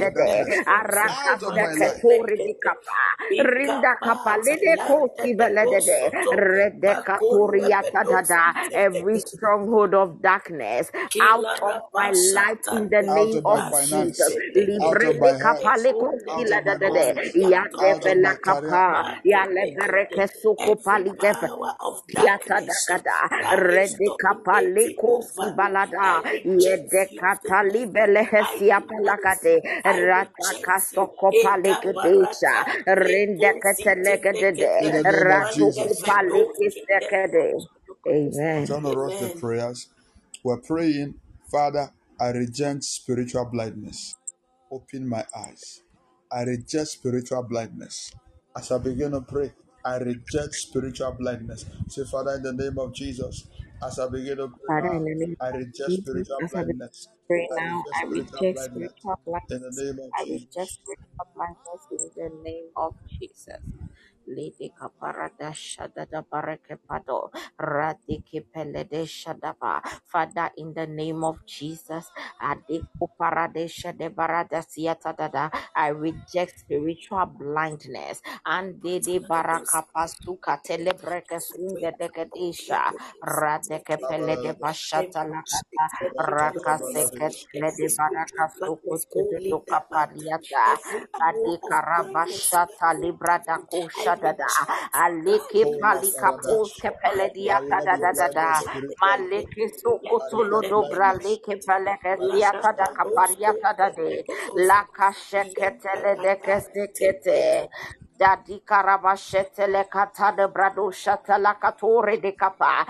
Spirit de of de darkness, Ikaperekosa, out of my life. ketore de Matetekete, kapa rinda kapa kosi vele de de Lantetekosoto, rede katoriata dada every stronghold of darkness out of my life in the name of Jesus finance, Libasite, out of librende my kapa leko out sila of da my da de business, ya Ekoliato, out of devela my career. kapa ya Matetekete. levereke soko Every palike power of Yata darkness dakada that is redekapa dominating lekosi over me, balada I reject you yedekata tonight. I libelehesia denounce palakate you. I rataka reject you. sokopa Eka lekedesha barata rendekete lekosite legedede In the name of mande Jesus. ratokopa vedoskite. lekesekede I'm amen trying to rush the Amen. prayers. We're praying, Father, I reject spiritual blindness. Open my eyes. I reject spiritual blindness. As I begin to pray, I reject spiritual blindness. Say, Father, in the name of Jesus, as I begin to pray Father, in now, the name I of reject Jesus, spiritual as I begin blindness. to pray I now, reject I spiritual reject blindness. spiritual In the blindness. name of I reject spiritual blindness in the name of Jesus. Lady Caparada Shadada Barekepado Radiki Pelede Shadaba. Father, in the name of Jesus, Adiko Paradesha de Barada Siatadada, I reject spiritual blindness. And Dede Barakapasuka Telebreke Sunde Degadesha Radeke Pelede Bashata Lakata Rakaseket Every Lede spiritual Barakasuko blackness, go lead Suka that path. Pariata Every hour of blackness, Adikarabashata libra koshadada reject you now aleke in Hola, the palika Sarada. spirit. poske I will da da da da blinded spiritually. maleke I sokotolo reject dobra blindness. leke peleke I reject siata da blindness. kapariata da de la kasheketele de kesekete Dadi karabashete le kata de brado shata la katore de kapa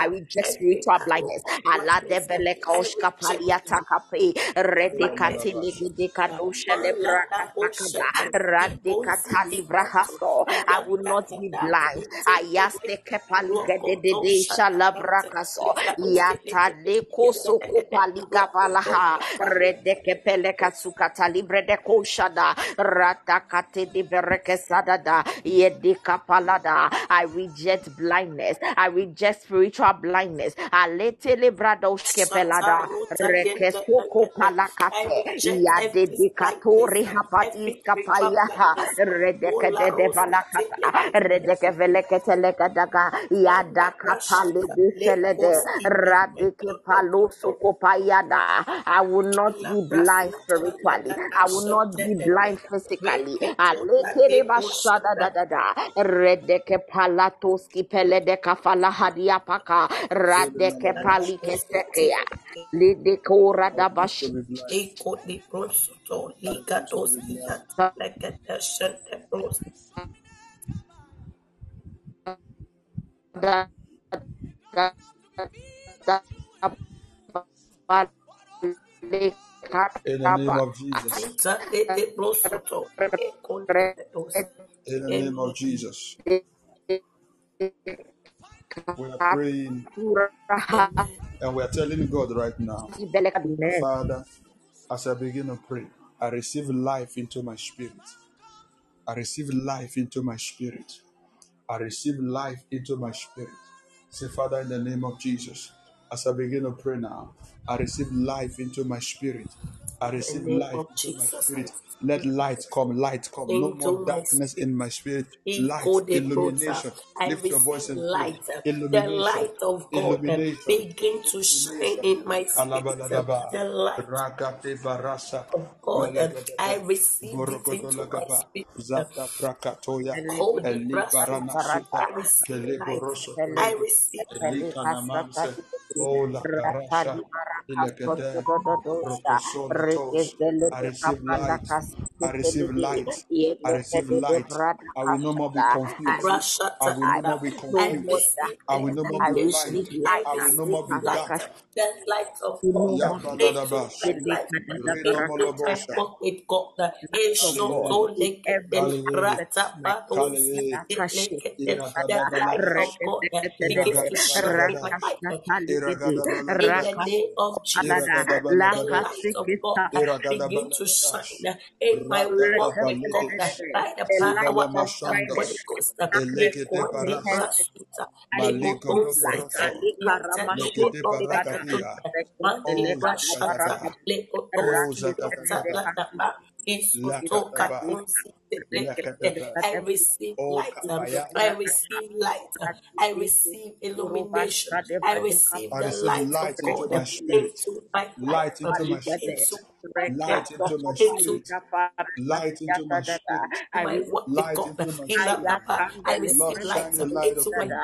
I reject spiritual blindness. Allah de belekoshka paliata kape redekati ligidika dosha lebrakakaba radikata librahaso. I will not be blind. Ayaste kepaligedede shalabrakaso yata leko soko paliga balaha redeke peleka sukata libre de koshada. Ratakate de berekesadada yedika palada. I reject blindness. I reject spiritual blindness. Aletele bradoshke pelada. rekesoko palakate. Yade dikato rehapatis kapaya redeke de de balakata. redeke veleke teleka daga. Yada kapale de selede radike palo soko payada. I will not be blind spiritually. I will not be blind physically. Alekere bashada da da da redeke palatoski pele de kafala hadia paka radeke palike sekeya lideko radabashi To. Eko di prosoto liga doski yata lekete shente pros da da da da In the name of Jesus. In the name of Jesus. We are praying and we are telling God right now, Father, as I begin to pray, I receive life into my spirit. I receive life into my spirit. I receive life into my spirit. Say, Father, in the name of Jesus, as I begin to pray now, I receive life into my spirit. I receive light into my spirit. Let light come, light come. No more darkness in my spirit. Light, Ego de prota. illumination. Lift your voice and light. The light of God begin to shine in my spirit. The light of God. I receive it into my spirit. Zata prakatoya. Kodi Eli barana brasuta. suta. I receive light. I receive kanamanse. Ola karasha. Ilekete. Rokosola. I receive light. I receive light. I receive light. I will no more be confused. I will no more be no I more confused. I will no more be blind. I will no more be dark. The light of God more into Yabadadabash. my life. Begin to Redomolobosha. walk with God. of God Eshoto lekete every Hallelujah. settlement. ratapado Hallelujah. site lekete. The light Iragadabalabash. of God begins to shine in my Iragadabalabash. life. In the Iragadabalabash. name of Jesus, the Iragadabalabash. light of God begin to Iragadabalabash. shine in my walk with God Rakatapalekish. by the The light power that of the Sivalamashandos. Holy shines Ghost. darkness Elegede Ekodi barasa. brasuta, comprehensively. I receive oh, light. sete, doboroto. Alika yetene Legede ramasheke elorakatun, barakadia. mandi O Reketeleka brashata, zakataba. parakati. O legodoski yata zakataba. ladaba, isoto Lakataba. katunsi tekete. Lakataba. I receive light. I receive light. I receive illumination. I receive the light of God my spirit. into my Light into my spirit. Light into my spirit. Light into my spirit. I receive Light into my spirit. I receive light shine your light into my me.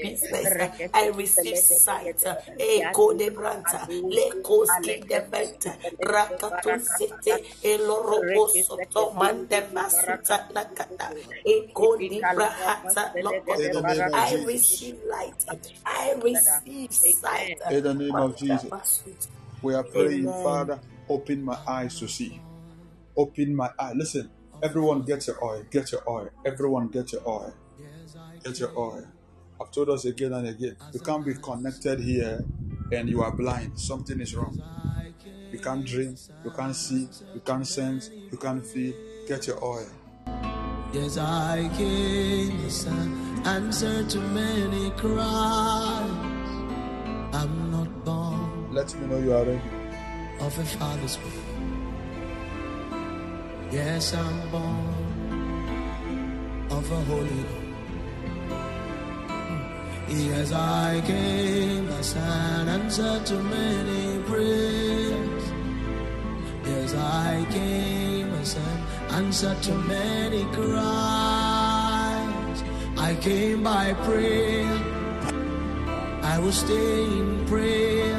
Business. I receive sight. Eko de branta, lekoski de venta, rakatun sete, eloroko soto mande basuta nakata, eko di brahata In the name of I Jesus. receive light. I receive sight. In the name of Jesus. We are praying, Amen. Father, open my eyes to see. Open my eye. Listen, everyone get your oil. Get your oil. Everyone get your oil. Get your oil. I've told us again and again. You can't be connected here and you are blind. Something is wrong. You can't dream. You can't see. You can't sense. You can't feel. Get your oil. Yes, I can answer to many cries. I'm not born Let me know you are ready. of a father's womb. Yes, I'm born of a holy Ghost. Yes, I came as and said to many prayers. Yes, I came as and said to many cries. I came by prayer. I will stay in prayer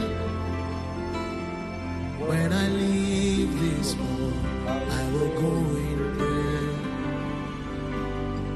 when I leave this world. I will go in prayer.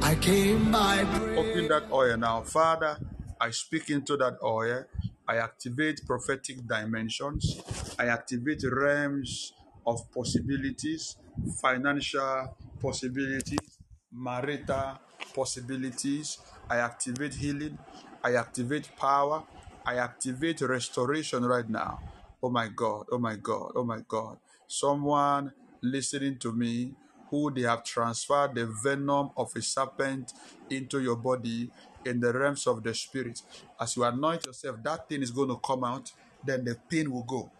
I came by prayer. Open that oil now. Father, I speak into that oil. I activate prophetic dimensions. I activate realms of possibilities, financial possibilities, marital possibilities. I activate healing. I activate power. I activate restoration right now. Oh my God, oh my God, oh my God. Someone listening to me who they have transferred the venom of a serpent into your body in the realms of the spirit. As you anoint yourself, that thing is going to come out, then the pain will go.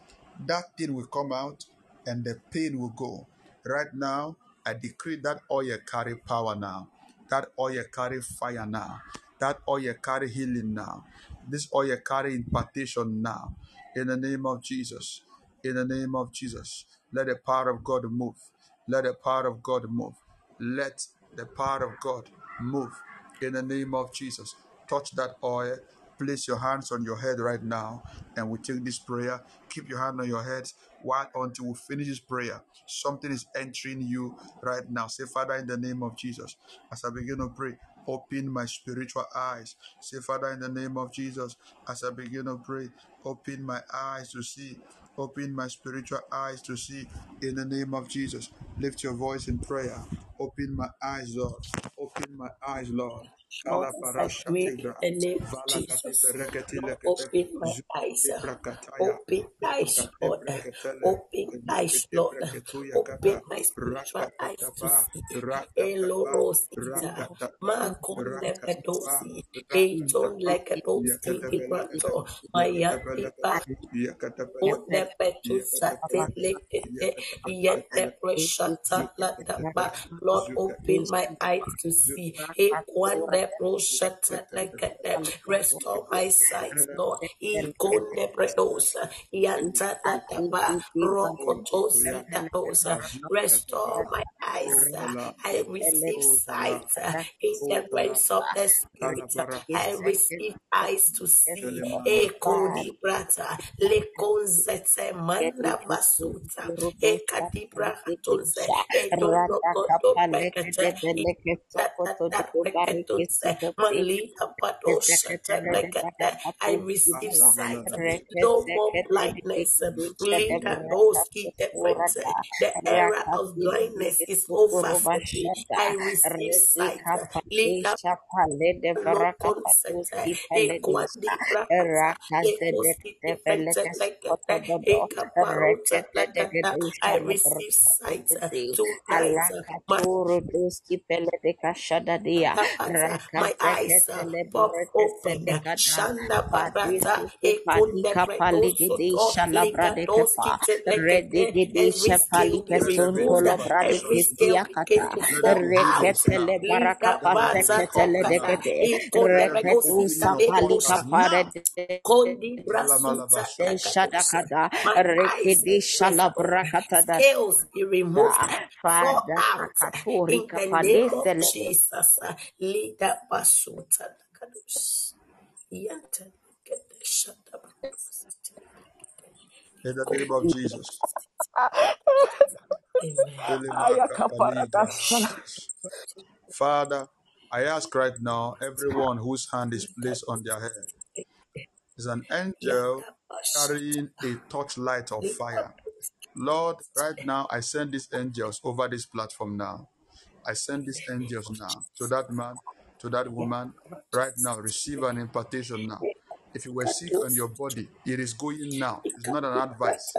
That thing will come out, and the pain will go. Right now, I decree that oil carry power now. That oil carry fire now. That oil carry healing now. This oil carry impartation now. In the name of Jesus. In the name of Jesus. Let the power of God move. Let the power of God move. Let the power of God move. In the name of Jesus. Touch that oil. Place your hands on your head right now, and we take this prayer. Keep your hand on your head while until we finish this prayer. Something is entering you right now. Say, Father, in the name of Jesus, as I begin to pray, open my spiritual eyes. Say, Father, in the name of Jesus, as I begin to pray, open my eyes to see. Open my spiritual eyes to see in the name of Jesus. Lift your voice in prayer. Open my eyes, Lord. Open my eyes, Lord. Lord, as I pray in the name of Jesus, Lord, open my eyes, open eyes, Lord, open eyes, Lord, open my spiritual eyes to see. Elorosita, Makonde Pedosi, Eton Lekadoski, Ibrato, Mayati Onde Petusa, Telekete, Yete Preshata, Lataba. Lord, open my eyes to see. Restore my sight, Lord. Ikonde Predosa, Yanta Lataba, Rokotosi, Tadosa, restore my eyes. uh, I receive sight uh, in the realms of the spirit. uh, I receive eyes to see. Ekodi brata, lekonzete manda basuta, ekadibra hatunze, edolokoto pekete, Malika Padosha I receive sight. No more blindness. Linda different. The era of blindness is over. I receive sight. Linda Lokonsete, Ekwandi Brahata, Lekoski different lekete, Ekaparota lekete. I receive sight tonight. My Kapata, my eyes uh, pop open. Shanda barata, ekunde predosoto, ligadoski telekete, every skill be removed, uh, every skill begin to fall out. Liga bata kopata, ikunde pregosita ekosha. Kondi brasuta takatosa. My eyes uh, scales be removed, uh, fall out in the name of Jesus. Lida basuta nakados. Yanta nakede shata In the name of Jesus. Father, I ask right now, everyone whose hand is placed on their head is an angel carrying a torchlight of fire. Lord, right now I send these angels over this platform now. I send these angels now to that man, to that woman. Right now, receive an impartation now. If you were sick on your body, it is going now. It's not an advice.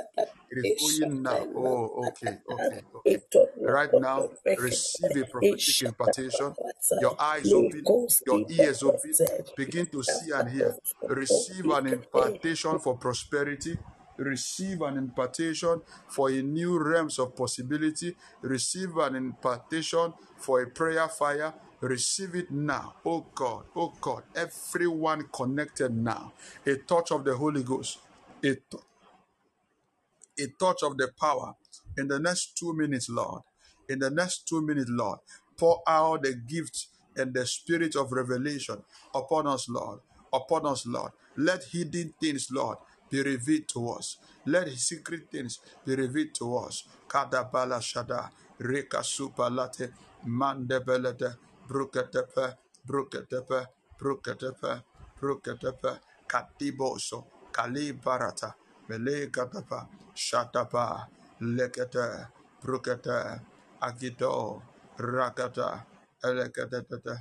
It is going now. Oh, okay, okay, okay. Right now, receive a prophetic impartation. Your eyes open, your ears open. Begin to see and hear. Receive an impartation for prosperity. Receive an impartation for a new realms of possibility. Receive an impartation for a prayer fire. Receive it now. Oh God, oh God, everyone connected now. A touch of the Holy Ghost. A, a touch of the power. In the next two minutes, Lord. In the next two minutes, Lord. Pour out the gift and the spirit of revelation upon us, Lord. Upon us, Lord. Let hidden things, Lord, be revealed to us. Let secret things be revealed to us. Shada. Supalate. Mandebelete. Bruketepe. Bruketepe. Bruketepe. Bruketepe. Katiboso. Kalibarata. Melegatapa. Shatapa. Lekete. Brukete. Agido. Rakata. Elekatete.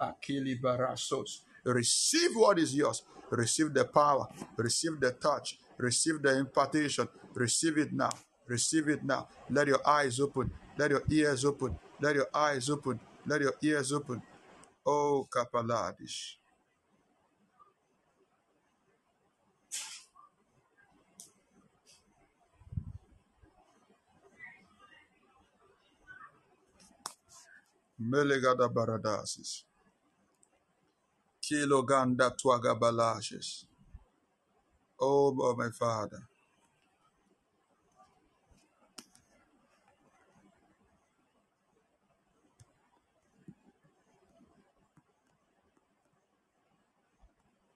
Akili Barasos. Receive what is yours. Receive the power. Receive the touch. Receive the impartation. Receive it now. Receive it now. Let your eyes open. Let your ears open. Let your eyes open. Let your ears open. Oh, Kapaladish. Melegada Baradasis. Kiloganda Twagabalashes. Oh, my Father.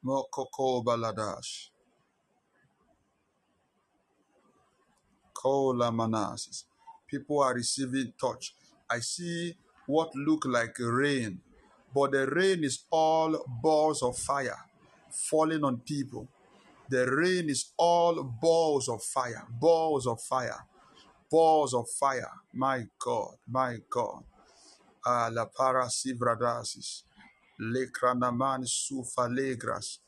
Mokoko Baladash. Kola Manasis. People are receiving touch. I see what look like rain, but the rain is all balls of fire falling on people. The rain is all balls of fire, balls of fire, balls of fire. My God, my God. Ah, la parasivradasis. Lekranaman sufalegras.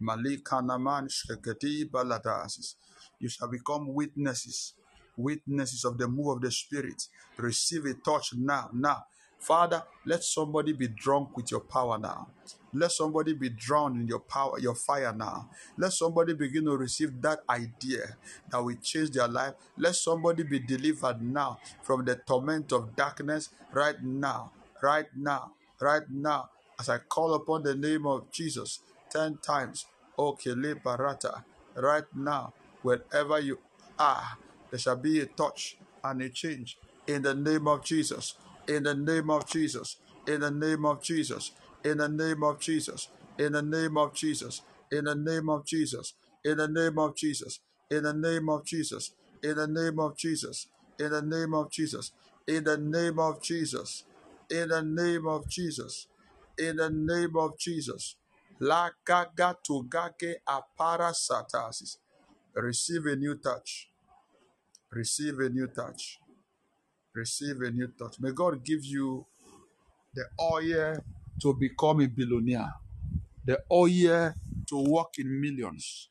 Malikanaman shkegeti baladasis. You shall become witnesses, witnesses of the move of the Spirit. Receive a touch now, now. Father, let somebody be drunk with your power now. Let somebody be drowned in your power, your fire now. Let somebody begin to receive that idea that will change their life. Let somebody be delivered now from the torment of darkness right now, right now, right now. As I call upon the name of Jesus 10 times, okay, barata, right now, wherever you are, there shall be a touch and a change in the name of Jesus. In the name of Jesus. In the name of Jesus. In the name of Jesus. In the name of Jesus. In the name of Jesus. In the name of Jesus. In the name of Jesus. In the name of Jesus. In the name of Jesus. In the name of Jesus. In the name of Jesus. In the name of Jesus. La gaga to gage apara satasis. Receive a new touch. Receive a new touch. Receive a new touch. May God give you the oil to become a billionaire, the oil to walk in millions,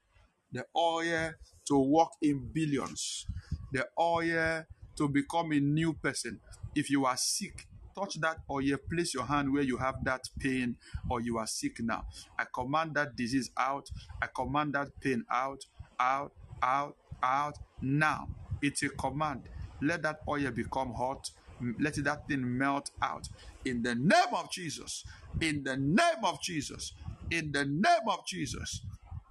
the oil to walk in billions, the oil to become a new person. If you are sick, touch that or oil, place your hand where you have that pain or you are sick now. I command that disease out. I command that pain out, out, out, out now. It's a command. Let that oil become hot. Let that thing melt out. In the name of Jesus. In the name of Jesus. In the name of Jesus.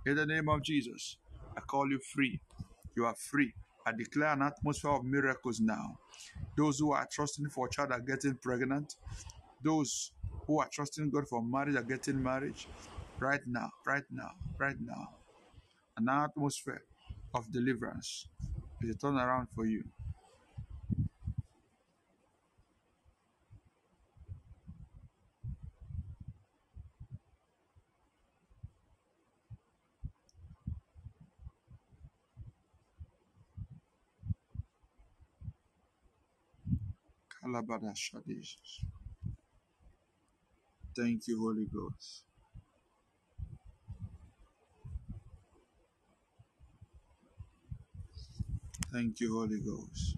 In the name of Jesus. I call you free. You are free. I declare an atmosphere of miracles now. Those who are trusting for a child are getting pregnant. Those who are trusting God for marriage are getting marriage. Right now, right now, right now. An atmosphere of deliverance is a turnaround for you. Thank you, Holy Ghost. Thank you, Holy Ghost.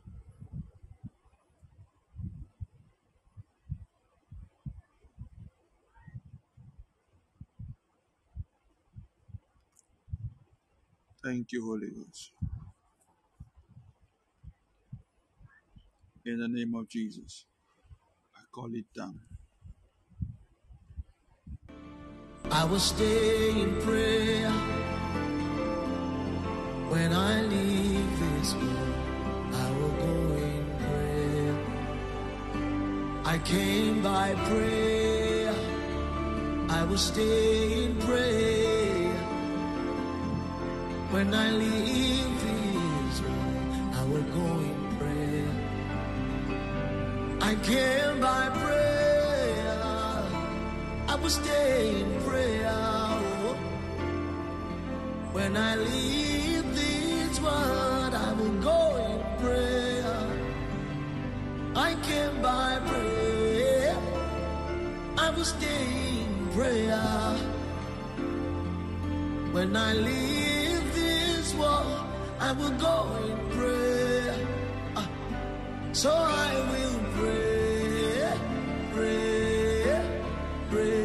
Thank you, Holy Ghost. In the name of Jesus, I call it done. I will stay in prayer when I leave this world. I will go in prayer. I came by prayer. I will stay in prayer when I leave this world. I will go in I came by prayer. I will stay in prayer. When I leave this world, I will go in prayer. I came by prayer. I will stay in prayer. When I leave this world, I will go in So I will pray, pray, pray,